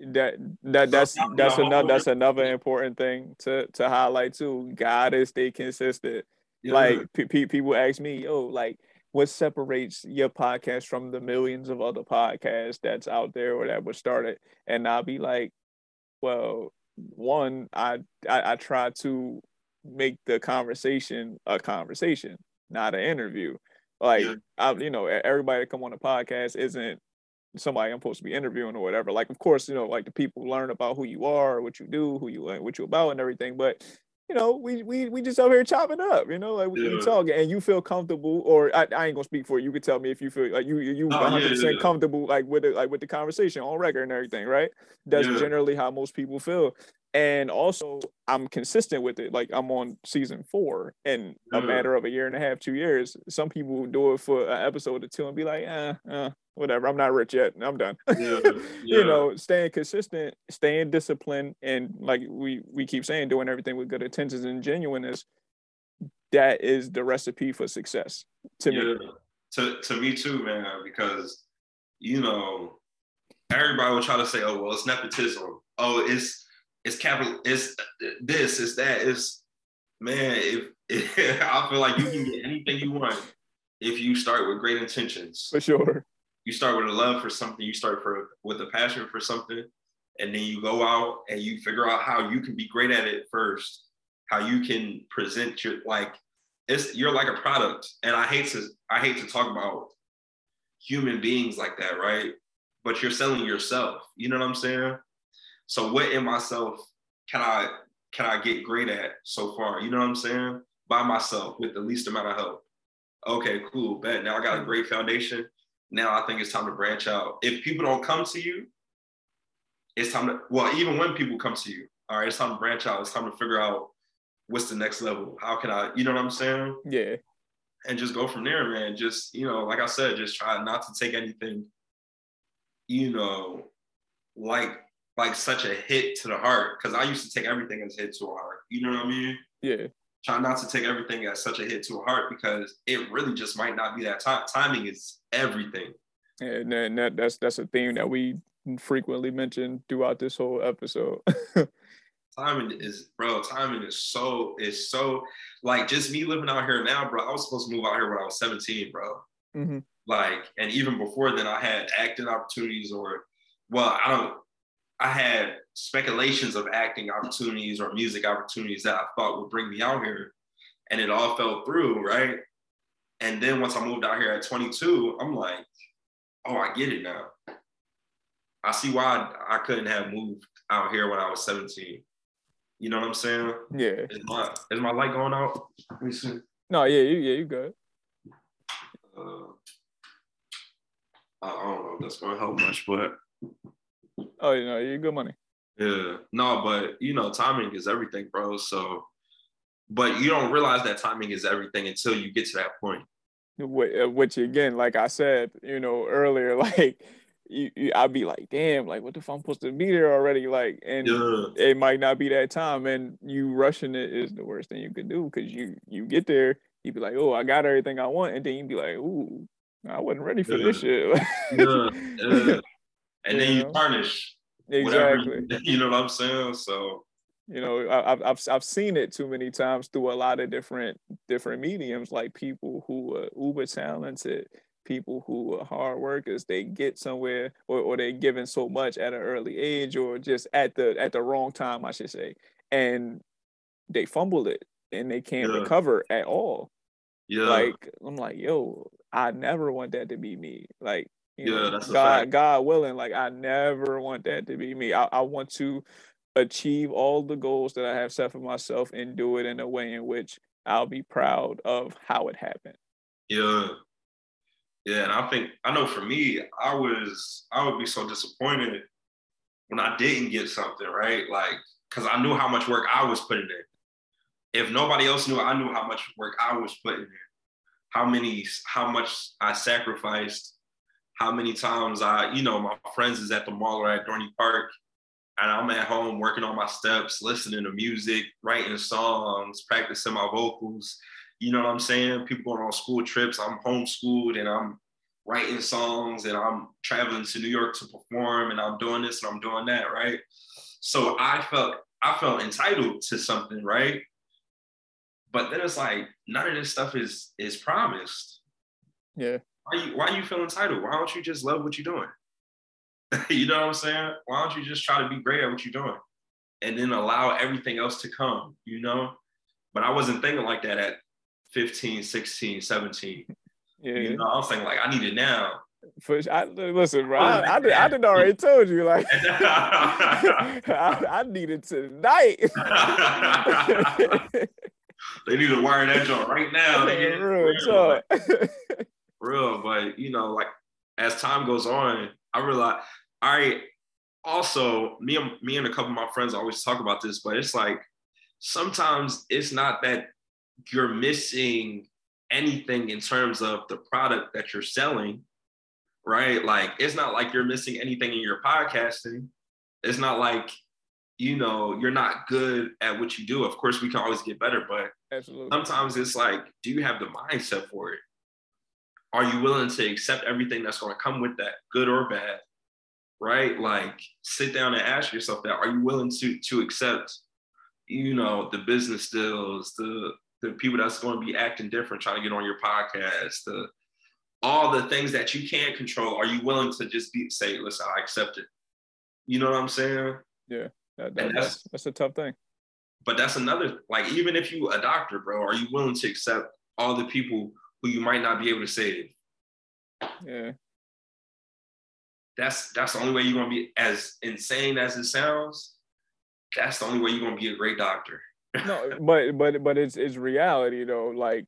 that that that's that's another that's another important thing to to highlight too. Gotta stay consistent. Yeah. Like p- people ask me, "Yo, like, what separates your podcast from the millions of other podcasts that's out there or that was started?" And I'll be like, "Well, one, I I, I try to make the conversation a conversation, not an interview. Like, yeah. I, you know, everybody that come on the podcast isn't somebody I'm supposed to be interviewing or whatever. Like, of course, you know, like the people learn about who you are, what you do, who you what you about, and everything. But you know, we we we just out here chopping up. You know, like we, yeah. we talking, and you feel comfortable, or I, I ain't gonna speak for you. You can tell me if you feel like you you 100 yeah, percent comfortable, like with it, like with the conversation on record and everything, right? That's generally how most people feel and also I'm consistent with it. Like I'm on season four in a matter of a year and a half, two years. Some people do it for an episode or two and be like, eh, eh whatever. I'm not rich yet. I'm done. Yeah, yeah. you know, staying consistent, staying disciplined, and like we we keep saying, doing everything with good intentions and genuineness. That is the recipe for success to yeah. me. To to me too, man. Because you know, everybody will try to say, "Oh, well, it's nepotism. Oh, it's it's capital. It's this. It's that. It's man. If I feel like you can get anything you want if you start with great intentions. For sure. You start with a love for something, you start for with a passion for something, and then you go out and you figure out how you can be great at it first, how you can present your like it's you're like a product. And I hate to I hate to talk about human beings like that, right? But you're selling yourself. You know what I'm saying? So what in myself can I can I get great at so far? You know what I'm saying? By myself with the least amount of help. Okay, cool. Bet now I got a great foundation. Now I think it's time to branch out. If people don't come to you, it's time to well, even when people come to you, all right, it's time to branch out. It's time to figure out what's the next level. How can I, you know what I'm saying? Yeah. And just go from there, man. Just, you know, like I said, just try not to take anything, you know, like like such a hit to the heart. Cause I used to take everything as a hit to a heart. You know what I mean? Yeah. Try not to take everything as such a hit to a heart because it really just might not be that time. Timing is everything. And that, that's that's a theme that we frequently mention throughout this whole episode. timing is, bro. Timing is so is so like just me living out here now, bro. I was supposed to move out here when I was 17, bro. Mm-hmm. Like, and even before then, I had acting opportunities, or well, I don't I had speculations of acting opportunities or music opportunities that I thought would bring me out here. And it all fell through, right? And then once I moved out here at 22, I'm like, oh, I get it now. I see why I couldn't have moved out here when I was 17. You know what I'm saying? Yeah. Is my is my light going out? Let me see. No, yeah, you yeah, you good. Uh, I don't know if that's gonna help much, but Oh, you know, you good money. Yeah. No, but you know, timing is everything, bro. So, but you don't realize that timing is everything until you get to that point. Uh, which again, like I said, you know, earlier, like you, you, I'd be like, damn, like what if I'm supposed to be there already? Like, and yeah. it might not be that time, and you rushing it is the worst thing you can do because you you get there, you'd be like, oh, I got everything I want, and then you'd be like, ooh, I wasn't ready for yeah. this shit. yeah. Yeah and then you tarnish exactly. Whatever, you know what I'm saying? So you know, I've I've I've seen it too many times through a lot of different different mediums, like people who are uber talented, people who are hard workers, they get somewhere or, or they're given so much at an early age or just at the at the wrong time, I should say, and they fumble it and they can't yeah. recover at all. Yeah, like I'm like, yo, I never want that to be me. Like you yeah, know, that's God, God willing. Like I never want that to be me. I, I want to achieve all the goals that I have set for myself and do it in a way in which I'll be proud of how it happened. Yeah. Yeah, and I think I know for me, I was I would be so disappointed when I didn't get something, right? Like, cause I knew how much work I was putting in. If nobody else knew, I knew how much work I was putting in, how many, how much I sacrificed, how many times I, you know, my friends is at the mall or at Dorney Park, and I'm at home working on my steps, listening to music, writing songs, practicing my vocals. You know what I'm saying? People going on school trips. I'm homeschooled and I'm writing songs and I'm traveling to New York to perform and I'm doing this and I'm doing that, right? So I felt I felt entitled to something, right? But then it's like none of this stuff is is promised. Yeah why you why you feel entitled? Why don't you just love what you're doing? you know what I'm saying? Why don't you just try to be great at what you're doing? And then allow everything else to come, you know? But I wasn't thinking like that at 15, 16, 17. Yeah. You know, I was thinking like I need it now. For I, listen, bro. I, I, did, I did already told you like I, I need it tonight. they need to wire that joint right now. Real talk real. But you know, like as time goes on, I realize I also me and me and a couple of my friends always talk about this, but it's like sometimes it's not that you're missing anything in terms of the product that you're selling, right? Like it's not like you're missing anything in your podcasting. It's not like you know you're not good at what you do. Of course, we can always get better, but Absolutely. sometimes it's like, do you have the mindset for it? Are you willing to accept everything that's going to come with that, good or bad? Right? Like sit down and ask yourself that. Are you willing to to accept, you know, the business deals, the the people that's going to be acting different, trying to get on your podcast, the all the things that you can't control. Are you willing to just be say, listen, I accept it? You know what I'm saying? Yeah, that, that, that's that's a tough thing. But that's another like even if you a doctor, bro, are you willing to accept all the people who you might not be able to save? Yeah. That's that's the only way you're gonna be as insane as it sounds. That's the only way you're gonna be a great doctor. no, but but but it's it's reality though. Like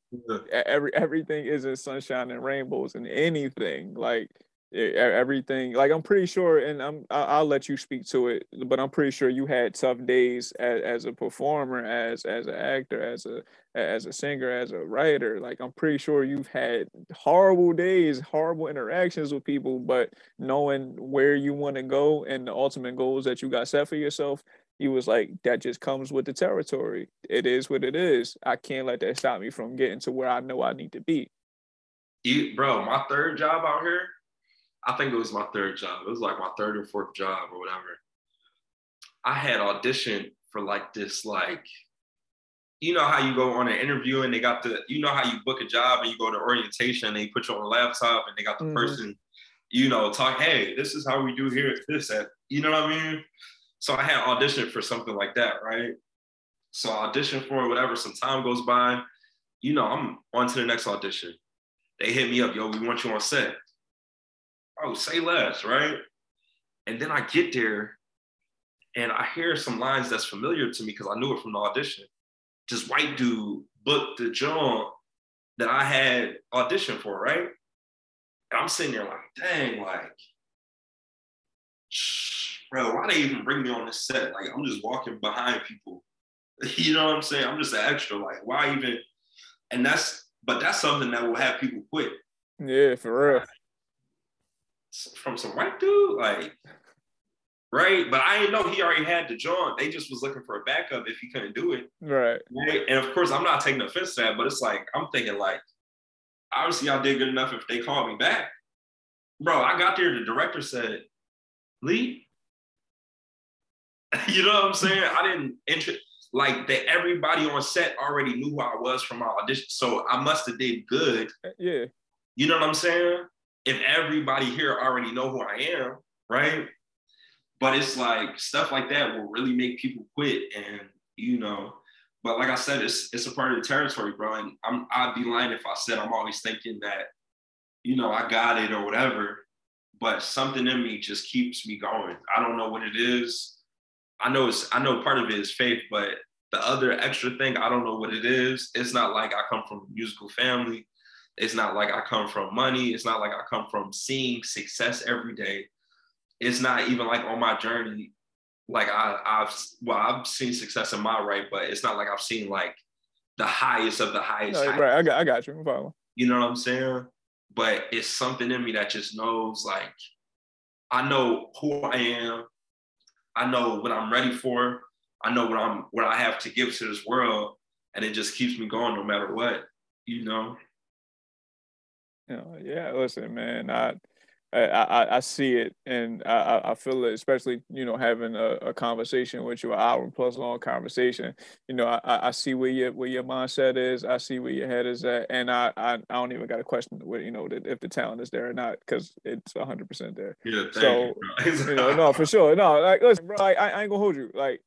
every everything isn't sunshine and rainbows and anything. Like everything like i'm pretty sure and i'm i'll let you speak to it but i'm pretty sure you had tough days as, as a performer as as an actor as a as a singer as a writer. Like i'm pretty sure you've had horrible days horrible interactions with people but knowing where you want to go and the ultimate goals that you got set for yourself you was like that just comes with the territory. It is what it is. I can't let that stop me from getting to where i know i need to be. You, bro my third job out here I think it was my third job. It was like my third or fourth job or whatever. I had auditioned for like this, like, you know how you go on an interview and they got the, you know how you book a job and you go to orientation and they put you on a laptop and they got the mm-hmm. person, you know, talk, hey, this is how we do here, at this, at, you know what I mean? So I had auditioned for something like that, right? So I auditioned for it, whatever. Some time goes by, you know, I'm on to the next audition. They hit me up, yo, we want you on set oh, say less, right? And then I get there and I hear some lines that's familiar to me because I knew it from the audition. This white dude booked the job that I had auditioned for, right? And I'm sitting there like, dang, like, bro, why they even bring me on this set? Like, I'm just walking behind people. you know what I'm saying? I'm just an extra. Like, why even? And that's, but that's something that will have people quit. Yeah, for real from some white dude, like, right? But I didn't know he already had the joint. They just was looking for a backup if he couldn't do it, right? Right. And of course, I'm not taking offense to that, but it's like I'm thinking like, obviously, I did good enough if they called me back, bro. I got there. The director said, "Lee." you know what I'm saying? I didn't enter like that everybody on set already knew who I was from my audition. So I must have did good. Yeah. You know what I'm saying? If everybody here already know who I am, right? But it's like stuff like that will really make people quit, and you know. But like I said, it's it's a part of the territory, bro. And I'm I'd be lying if I said I'm always thinking that, you know, I got it or whatever. But something in me just keeps me going. I don't know what it is. I know it's I know part of it is faith, but the other extra thing, I don't know what it is. It's not like I come from a musical family. It's not like I come from money. It's not like I come from seeing success every day. It's not even like on my journey, like I, I've well, I've seen success in my right, but it's not like I've seen like the highest of the highest. No, right, I got, I got you. I'm You know what I'm saying? But it's something in me that just knows, like, I know who I am. I know what I'm ready for. I know what I'm what I have to give to this world, and it just keeps me going no matter what. You know. You know, yeah, listen, man, I, I, I see it and I, I feel it, especially, you know, having a, a conversation with you, an hour plus long conversation. You know, I, I see where your where your mindset is. I see where your head is at, and I I, I don't even got a question where you know if the talent is there or not because it's hundred percent there. Yeah, so you, you, know, no, for sure, no, like listen, bro, I, I ain't gonna hold you, like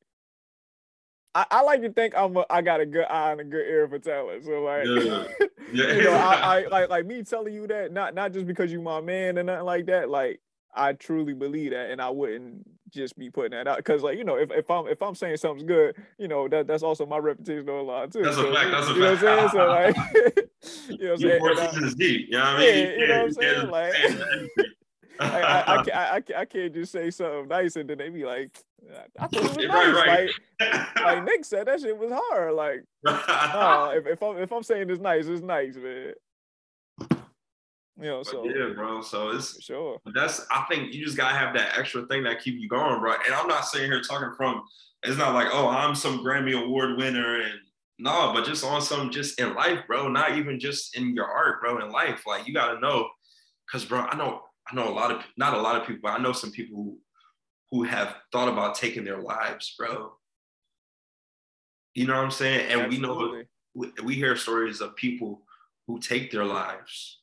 I, I, like to think I'm a, I got a good eye and a good ear for talent. So like, yeah. Yeah. you know, I, I, like like me telling you that not not just because you my man and nothing like that. Like I truly believe that, and I wouldn't just be putting that out because like you know if, if I'm if I'm saying something's good, you know that that's also my reputation on a lot too. That's so, a fact. That's a you fact. Know what I'm saying? So like, you know what I'm saying? Your deep. You know what I mean? Yeah, you, you know what I'm saying? Like. I, I, I, I, can't just say something nice and then they be like, I thought it was nice. Right, Like, like Nick said, that shit was hard. Like, if, if I'm if I'm saying it's nice, it's nice, man. You know, so yeah, bro. So it's sure. That's I think you just gotta have that extra thing that keep you going, bro. And I'm not sitting here talking from. It's not like oh I'm some Grammy award winner and no, but just on some just in life, bro. Not even just in your art, bro. In life, like you gotta know, cause bro, I know I know a lot of not a lot of people, but I know some people who who have thought about taking their lives, bro. You know what I'm saying? And Absolutely. we know we, we hear stories of people who take their lives,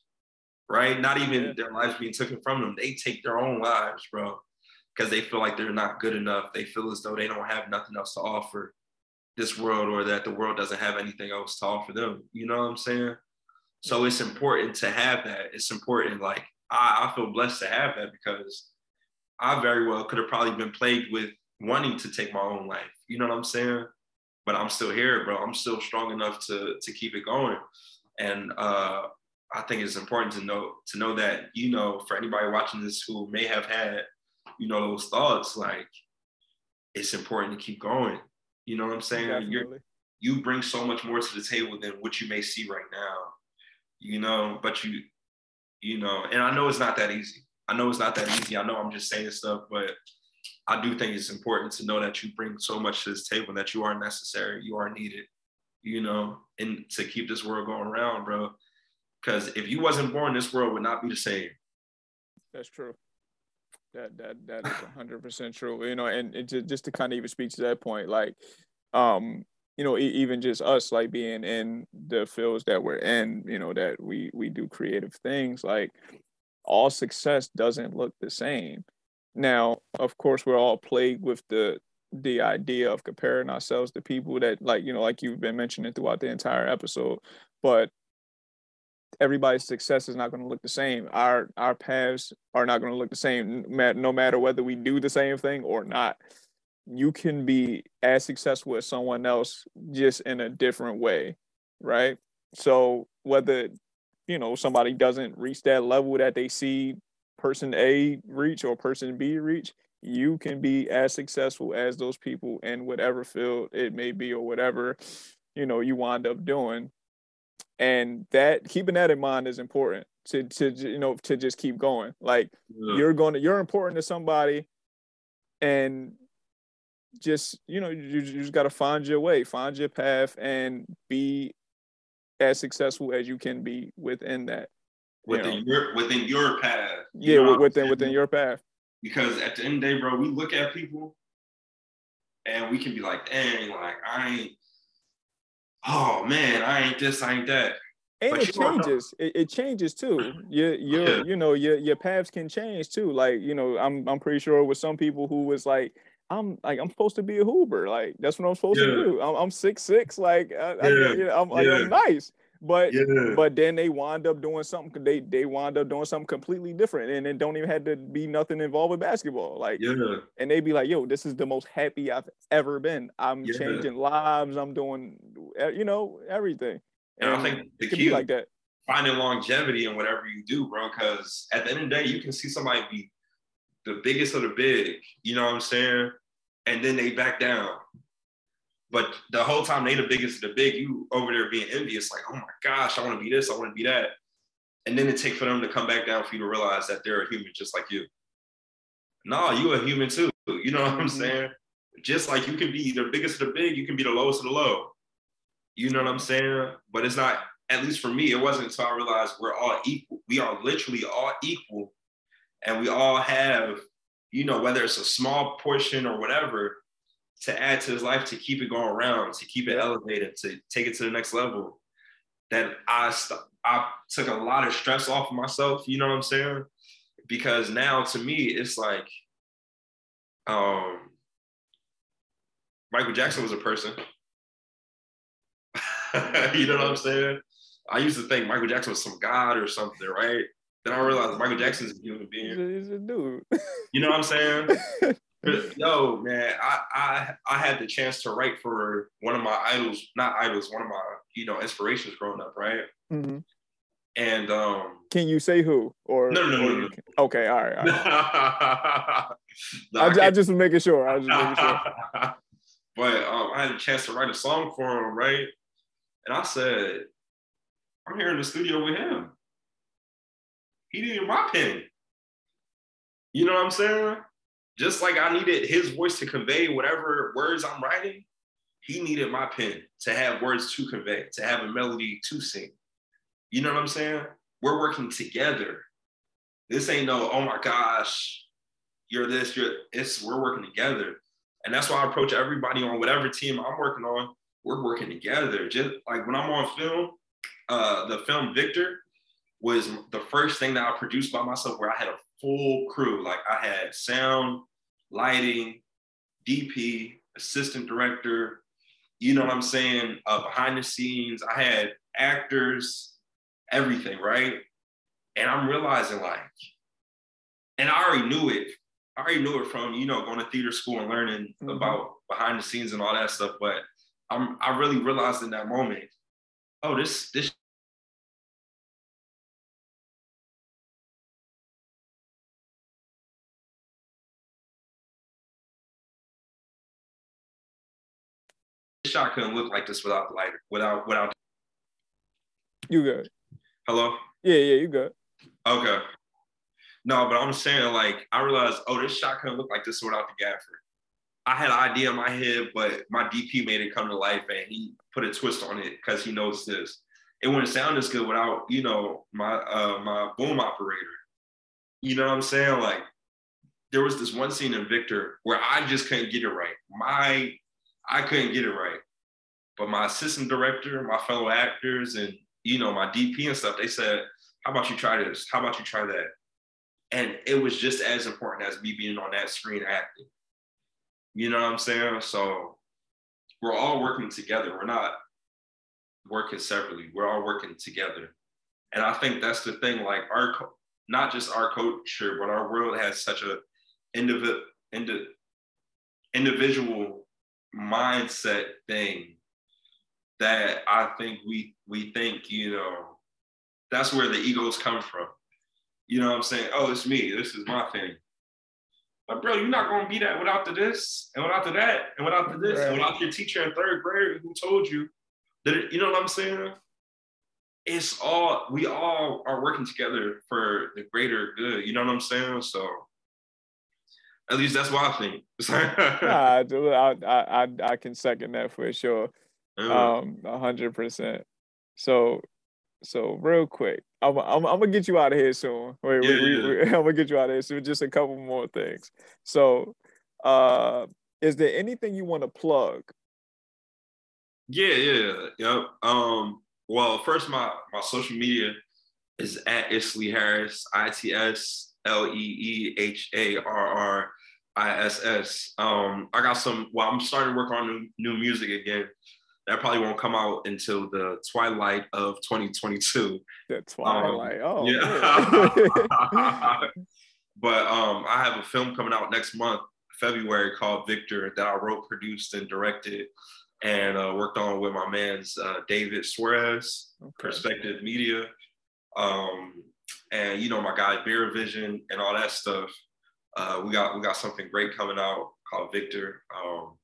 right? Not even yeah. their lives being taken from them. They take their own lives, bro, because they feel like they're not good enough. They feel as though they don't have nothing else to offer this world or that the world doesn't have anything else to offer them. You know what I'm saying? So mm-hmm. it's important to have that. It's important. Like I, I feel blessed to have that because I very well could have probably been plagued with wanting to take my own life. You know what I'm saying? But I'm still here, bro. I'm still strong enough to to keep it going. And uh, I think it's important to know to know that you know for anybody watching this who may have had you know those thoughts, like it's important to keep going. You know what I'm saying? you you bring so much more to the table than what you may see right now. You know, but you you know, and I know it's not that easy. I know it's not that easy. I know I'm just saying stuff, but I do think it's important to know that you bring so much to this table and that you are necessary, you are needed, you know, and to keep this world going around, bro. Because if you wasn't born, this world would not be the same. That's true. That that that is hundred percent true. You know, and it just, just to kind of even speak to that point, like, um, you know, even just us like being in the fields that we're in, you know, that we we do creative things, like all success doesn't look the same. Now, of course, we're all plagued with the the idea of comparing ourselves to people that like, you know, like you've been mentioning throughout the entire episode, but everybody's success is not going to look the same. Our our paths are not going to look the same no matter whether we do the same thing or not. You can be as successful as someone else just in a different way, right? So whether you know somebody doesn't reach that level that they see person A reach or person B reach, you can be as successful as those people in whatever field it may be or whatever you know you wind up doing and that keeping that in mind is important to to you know to just keep going like yeah. you're going to you're important to somebody and just you know you, you just got to find your way find your path and be as successful as you can be within that within you know? your within your path you yeah within within your path because at the end of the day bro we look at people and we can be like dang like i ain't oh man, I ain't this, I ain't that. And but it changes. It, it, changes too. Your your yeah. you know your your paths can change too. Like you know, I'm I'm pretty sure with some people who was like, I'm like I'm supposed to be a Hoover. Like that's what I'm supposed yeah. to do. I'm, I'm six six. Like I, yeah. I, you know, I'm, like, I'm nice. But yeah. but then they wind up doing something. They they wind up doing something completely different, and it don't even have to be nothing involved with basketball. Like yeah. and they be like, "Yo, this is the most happy I've ever been. I'm yeah. changing lives. I'm doing, you know, everything." And, and I think the key like that finding longevity in whatever you do, bro. Because at the end of the day, you can see somebody be the biggest of the big. You know what I'm saying? And then they back down. But the whole time they the biggest of the big, you over there being envious, like, oh my gosh, I want to be this, I want to be that. And then it takes for them to come back down for you to realize that they're a human just like you. No, you a human too. You know what I'm mm-hmm. saying? Just like you can be the biggest of the big, you can be the lowest of the low. You know what I'm saying? But it's not, at least for me, it wasn't until I realized we're all equal. We are literally all equal. And we all have, you know, whether it's a small portion or whatever, to add to his life to keep it going around, to keep it elevated, to take it to the next level. That I st- I took a lot of stress off of myself. You know what I'm saying? Because now to me it's like, um, Michael Jackson was a person. you know what I'm saying? I used to think Michael Jackson was some god or something, right? Then I realized Michael Jackson's a human being. He's a dude. You know what I'm saying? Yo, man, I, I I had the chance to write for one of my idols, not idols, one of my you know inspirations growing up, right? Mm-hmm. And um, can you say who or no, no, no, no, no. Okay, all right. All right. no, I, I, I, just was making sure. I was just making sure. but um, I had a chance to write a song for him, right? And I said, I'm here in the studio with him. He needed my pen. You know what I'm saying? Just like I needed his voice to convey whatever words I'm writing, he needed my pen to have words to convey, to have a melody to sing. You know what I'm saying? We're working together. This ain't no, oh my gosh, you're this, you're it's we're working together. And that's why I approach everybody on whatever team I'm working on. we're working together. Just like when I'm on film, uh, the film Victor was the first thing that I produced by myself where I had a full crew. Like I had sound, lighting, DP, assistant director, you know what I'm saying? Uh, behind the scenes, I had actors, everything, right? And I'm realizing like, and I already knew it. I already knew it from, you know, going to theater school and learning mm-hmm. about behind the scenes and all that stuff. But I'm I really realized in that moment, oh, this this shot couldn't look like this without the lighter, without without. You good? Hello. Yeah, yeah, you good. Okay. No, but I'm saying like I realized, oh, this shot couldn't look like this without the gaffer. I had an idea in my head, but my DP made it come to life, and he put a twist on it because he knows this. It wouldn't sound as good without, you know, my uh, my boom operator. You know what I'm saying? Like, there was this one scene in Victor where I just couldn't get it right. My I couldn't get it right. But my assistant director, my fellow actors, and you know, my DP and stuff, they said, How about you try this? How about you try that? And it was just as important as me being on that screen acting. You know what I'm saying? So we're all working together. We're not working separately. We're all working together. And I think that's the thing, like our not just our culture, but our world has such a individual individual mindset thing that I think we we think, you know, that's where the egos come from. You know what I'm saying? Oh, it's me. This is my thing. But bro, you're not gonna be that without the this and without the that and without the this right. and without your teacher in third grade who told you that it, you know what I'm saying? It's all we all are working together for the greater good. You know what I'm saying? So at least that's what I think. nah, I, I, I, I can second that for sure. Um, a hundred percent. So, so real quick, I'm, I'm, I'm, gonna get you out of here soon. Wait, yeah, we, yeah. We, I'm gonna get you out of here soon. Just a couple more things. So, uh, is there anything you want to plug? Yeah, yeah, yep. Um, well, first, my my social media is at Isley Harris, I T S L E E H A R R I S S. Um, I got some. Well, I'm starting to work on new, new music again. That probably won't come out until the twilight of 2022. The twilight. Um, oh, yeah. but um, I have a film coming out next month, February, called Victor, that I wrote, produced, and directed, and uh, worked on with my man's uh, David Suarez, okay. Perspective Media. Um, and you know my guy Beer Vision and all that stuff. Uh, we got we got something great coming out called Victor. Um,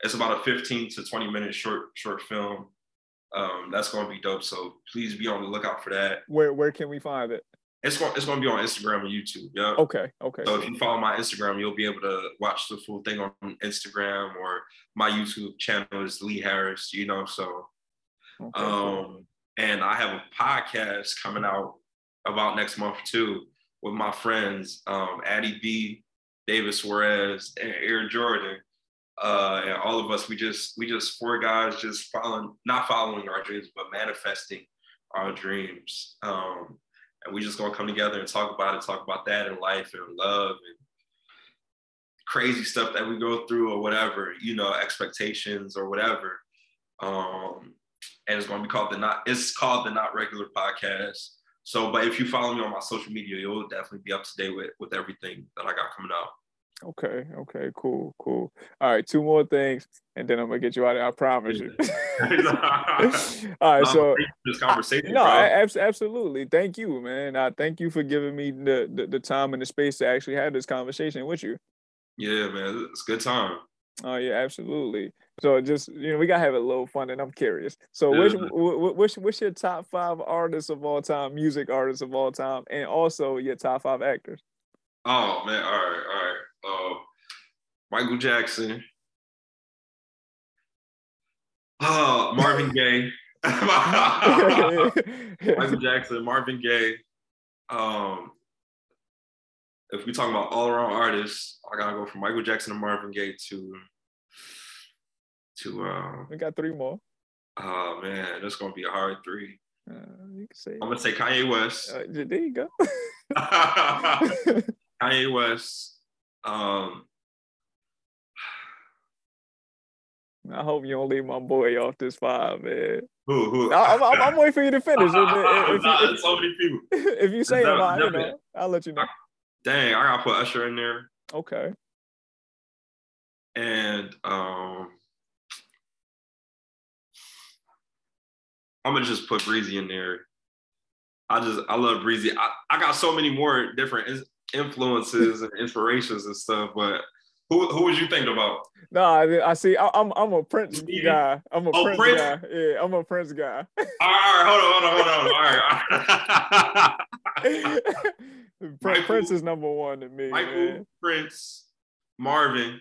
it's about a 15 to 20 minute short short film. Um, that's going to be dope. So please be on the lookout for that. Where where can we find it? It's going it's going to be on Instagram and YouTube. Yeah. Okay. Okay. So if you follow my Instagram, you'll be able to watch the full thing on Instagram or my YouTube channel is Lee Harris. You know, so. Okay. Um, and I have a podcast coming out about next month too with my friends, um, Addie B, David Suarez, and Air Jordan. Uh, and all of us, we just we just four guys just following, not following our dreams, but manifesting our dreams. Um, and we just gonna come together and talk about it, talk about that in life and love and crazy stuff that we go through or whatever, you know, expectations or whatever. Um, and it's gonna be called the not. It's called the Not Regular Podcast. So, but if you follow me on my social media, you'll definitely be up to date with with everything that I got coming out. Okay. Okay. Cool. Cool. All right. Two more things, and then I'm gonna get you out. Of, I promise you. All right. So this conversation. I, no, absolutely. Thank you, man. I thank you for giving me the, the the time and the space to actually have this conversation with you. Yeah, man. It's a good time. Oh yeah, absolutely. So just you know, we gotta have a little fun, and I'm curious. So which which what's your top five artists of all time, music artists of all time, and also your top five actors? Oh man, all right, all right. Uh, Michael Jackson. Oh, Marvin Gaye. Michael Jackson, Marvin Gaye. Um, if we talk about all around artists, I gotta go from Michael Jackson to Marvin Gaye to to um We got three more. oh man, that's gonna be a hard three. Uh, you can say. I'm gonna say Kanye West. Uh, there you go. Kanye West. Um I hope you don't leave my boy off this five, man. who who I- I'm, I'm, I'm waiting for you to finish. If, if, Nah, if, so many people. if you say I, you know, I'll let you know. Dang, I gotta put Usher in there. Okay. And um I'm gonna just put Breezy in there. I just I love Breezy. I, I got so many more different influences and inspirations and stuff, but who who was you thinking about? No, I, I see. I, I'm I'm a Prince guy. I'm a Oh, Prince, Prince? guy. Yeah, I'm a Prince guy. All right, hold on, hold on, hold on. All right. Prin- Michael- Prince is number one to me. Michael, man. Prince, Marvin,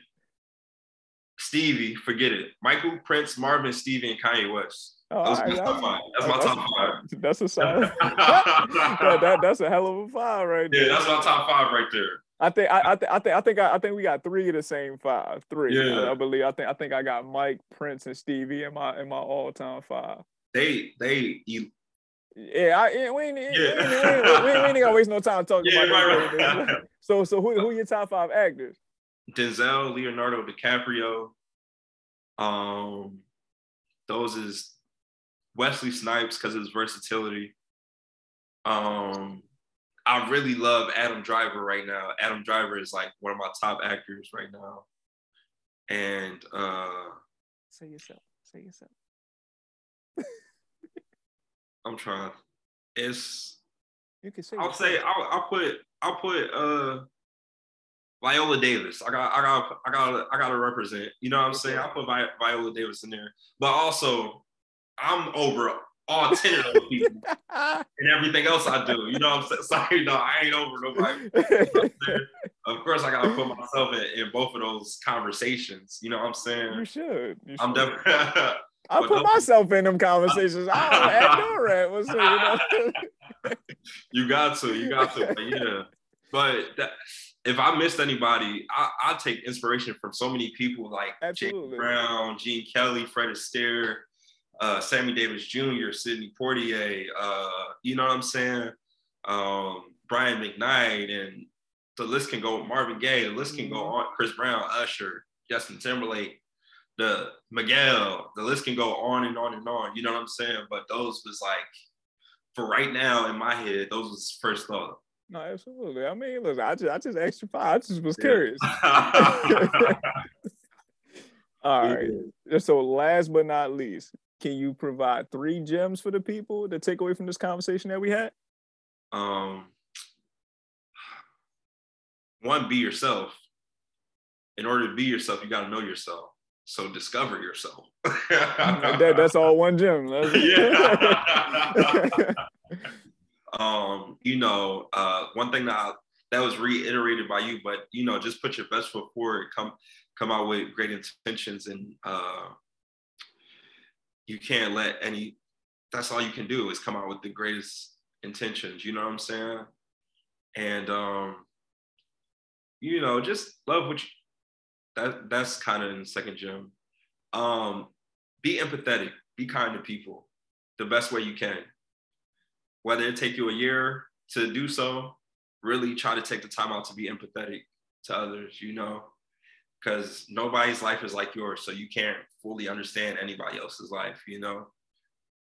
Stevie, forget it. Michael, Prince, Marvin, Stevie, and Kanye West. Oh, Those my top five. That's my top five. That's a solid. that, that, that's a hell of a five right there. Yeah, that's my top five right there. I think I, I think I think I think I, I think we got three of the same five. Three. Yeah. I, I believe. I think I think I got Mike, Prince, and Stevie in my in my all time five. They they you, Yeah, I, we ain't, we ain't, we ain't, we ain't, we ain't, we ain't gonna waste no time talking Yeah, about right, right. So so who who your top five actors? Denzel, Leonardo DiCaprio. Um, those is Wesley Snipes because of his versatility. Um, I really love Adam Driver right now. Adam Driver is like one of my top actors right now. And uh Say yourself. Say yourself. I'm trying. It's You can say. I'll yourself. say I'll, I'll put I'll put uh Viola Davis. I got I got I got I got to represent. You know what I'm saying? I'll put Vi- Viola Davis in there. But also, I'm over all ten of those people and everything else I do. You know what I'm saying? Sorry, no, I ain't over nobody. of course, I gotta put myself in, in both of those conversations. You know what I'm saying? you should. You I'm definitely. I put myself in them conversations. I don't act nor at. What's you know? you got to, you got to, but yeah. But that, if I missed anybody, I, I take inspiration from so many people like Absolutely. Jake Brown, Gene Kelly, Fred Astaire, uh, Sammy Davis Jr., Sidney Poitier. Uh, you know what I'm saying? Um, Brian McKnight, and the list can go. Marvin Gaye, the list can go Mhm. on. Chris Brown, Usher, Justin Timberlake, the Miguel. The list can go on and on and on. You know what I'm saying? But those was like, for right now in my head, those was first thought. No, absolutely. I mean, look, I just I just asked you five. I just was Yeah. curious. All right. So last but not least, can you provide three gems for the people to take away from this conversation that we had? um, one, be yourself. In order to be yourself, you got to know yourself. So discover yourself. that, that's all one gem. Yeah. um, you know, uh, one thing that I, that was reiterated by you, but you know, just put your best foot forward. Come, come out with great intentions, and uh, you can't let any. That's all you can do is come out with the greatest intentions. You know what I'm saying? And um, you know, just love what you. That that's kind of in second gym. Um, be empathetic. Be kind to people, the best way you can. Whether it take you a year to do so, really try to take the time out to be empathetic to others. You know, because nobody's life is like yours, so you can't fully understand anybody else's life. You know.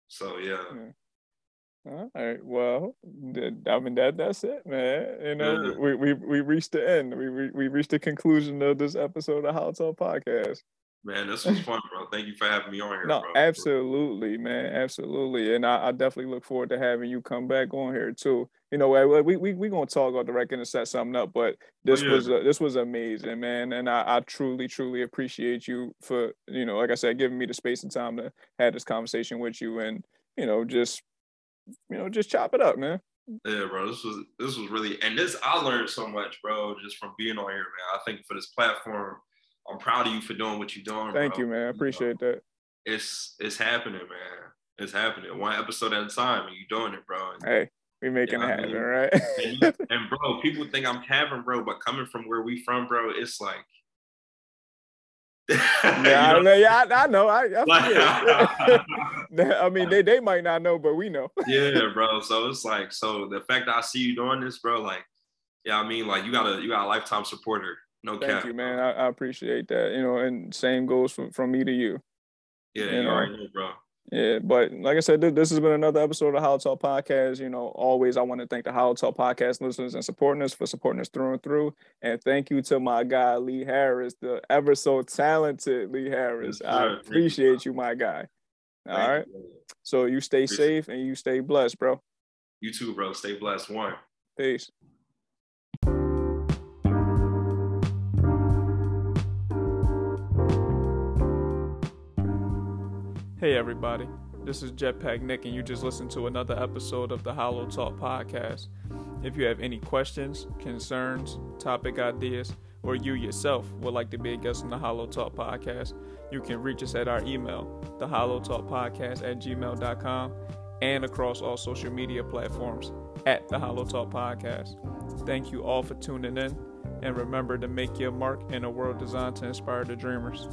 So yeah. Hmm. All right. Well, I mean that that's it, man. You know, Yeah. we, we we reached the end. We, we we reached the conclusion of this episode of HolloTalk Podcast. Man, this was fun, bro. Thank you for having me on here, No, bro. absolutely, man, absolutely, and I, I definitely look forward to having you come back on here too. You know, we we we, gonna talk on the record and set something up, but this yeah. was uh, this was amazing, man, and I, I truly truly appreciate you for you know, like I said, giving me the space and time to have this conversation with you, and you know, just you know, just chop it up, man. Yeah, bro. This was this was really and this I learned so much, bro, just from being on here, man. I think for this platform, I'm proud of you for doing what you're doing. Thank bro. you, man. I know, appreciate that. It's it's happening, man. It's happening. One episode at a time, and you're doing it, bro. And, Hey, we making Yeah, it happen, mean, right? and, bro, people think I'm having, bro, but coming from where we from, bro, it's like yeah, I, know, yeah, I, I know. I, I, I mean, they, they might not know, but we know. yeah, bro. So it's like, so the fact that I see you doing this, bro, like, yeah, I mean, like you got a you got a lifetime supporter. No Thank cap. you, man. I, I, appreciate that. You know, and same goes from, from me to you. Yeah, you, know? know, bro. Yeah, but like I said, this has been another episode of HolloTalk Podcast. You know, always I want to thank the HolloTalk Podcast listeners and supporting us for supporting us through and through. And thank you to my guy Lee Harris, the ever so talented Lee Harris. Yes, I appreciate you, my guy. All thank right. You, so you stay appreciate safe and you stay blessed, bro. You too, bro. Stay blessed. One. Peace. Hey, everybody. This is Jetpack Nick, and you just listened to another episode of the HolloTalk podcast. If you have any questions, concerns, topic ideas, or you yourself would like to be a guest on the HolloTalk podcast, you can reach us at our email, the HolloTalk Podcast at gmail.com, and across all social media platforms at the HolloTalk Podcast. Thank you all for tuning in, and remember to make your mark in a world designed to inspire the dreamers.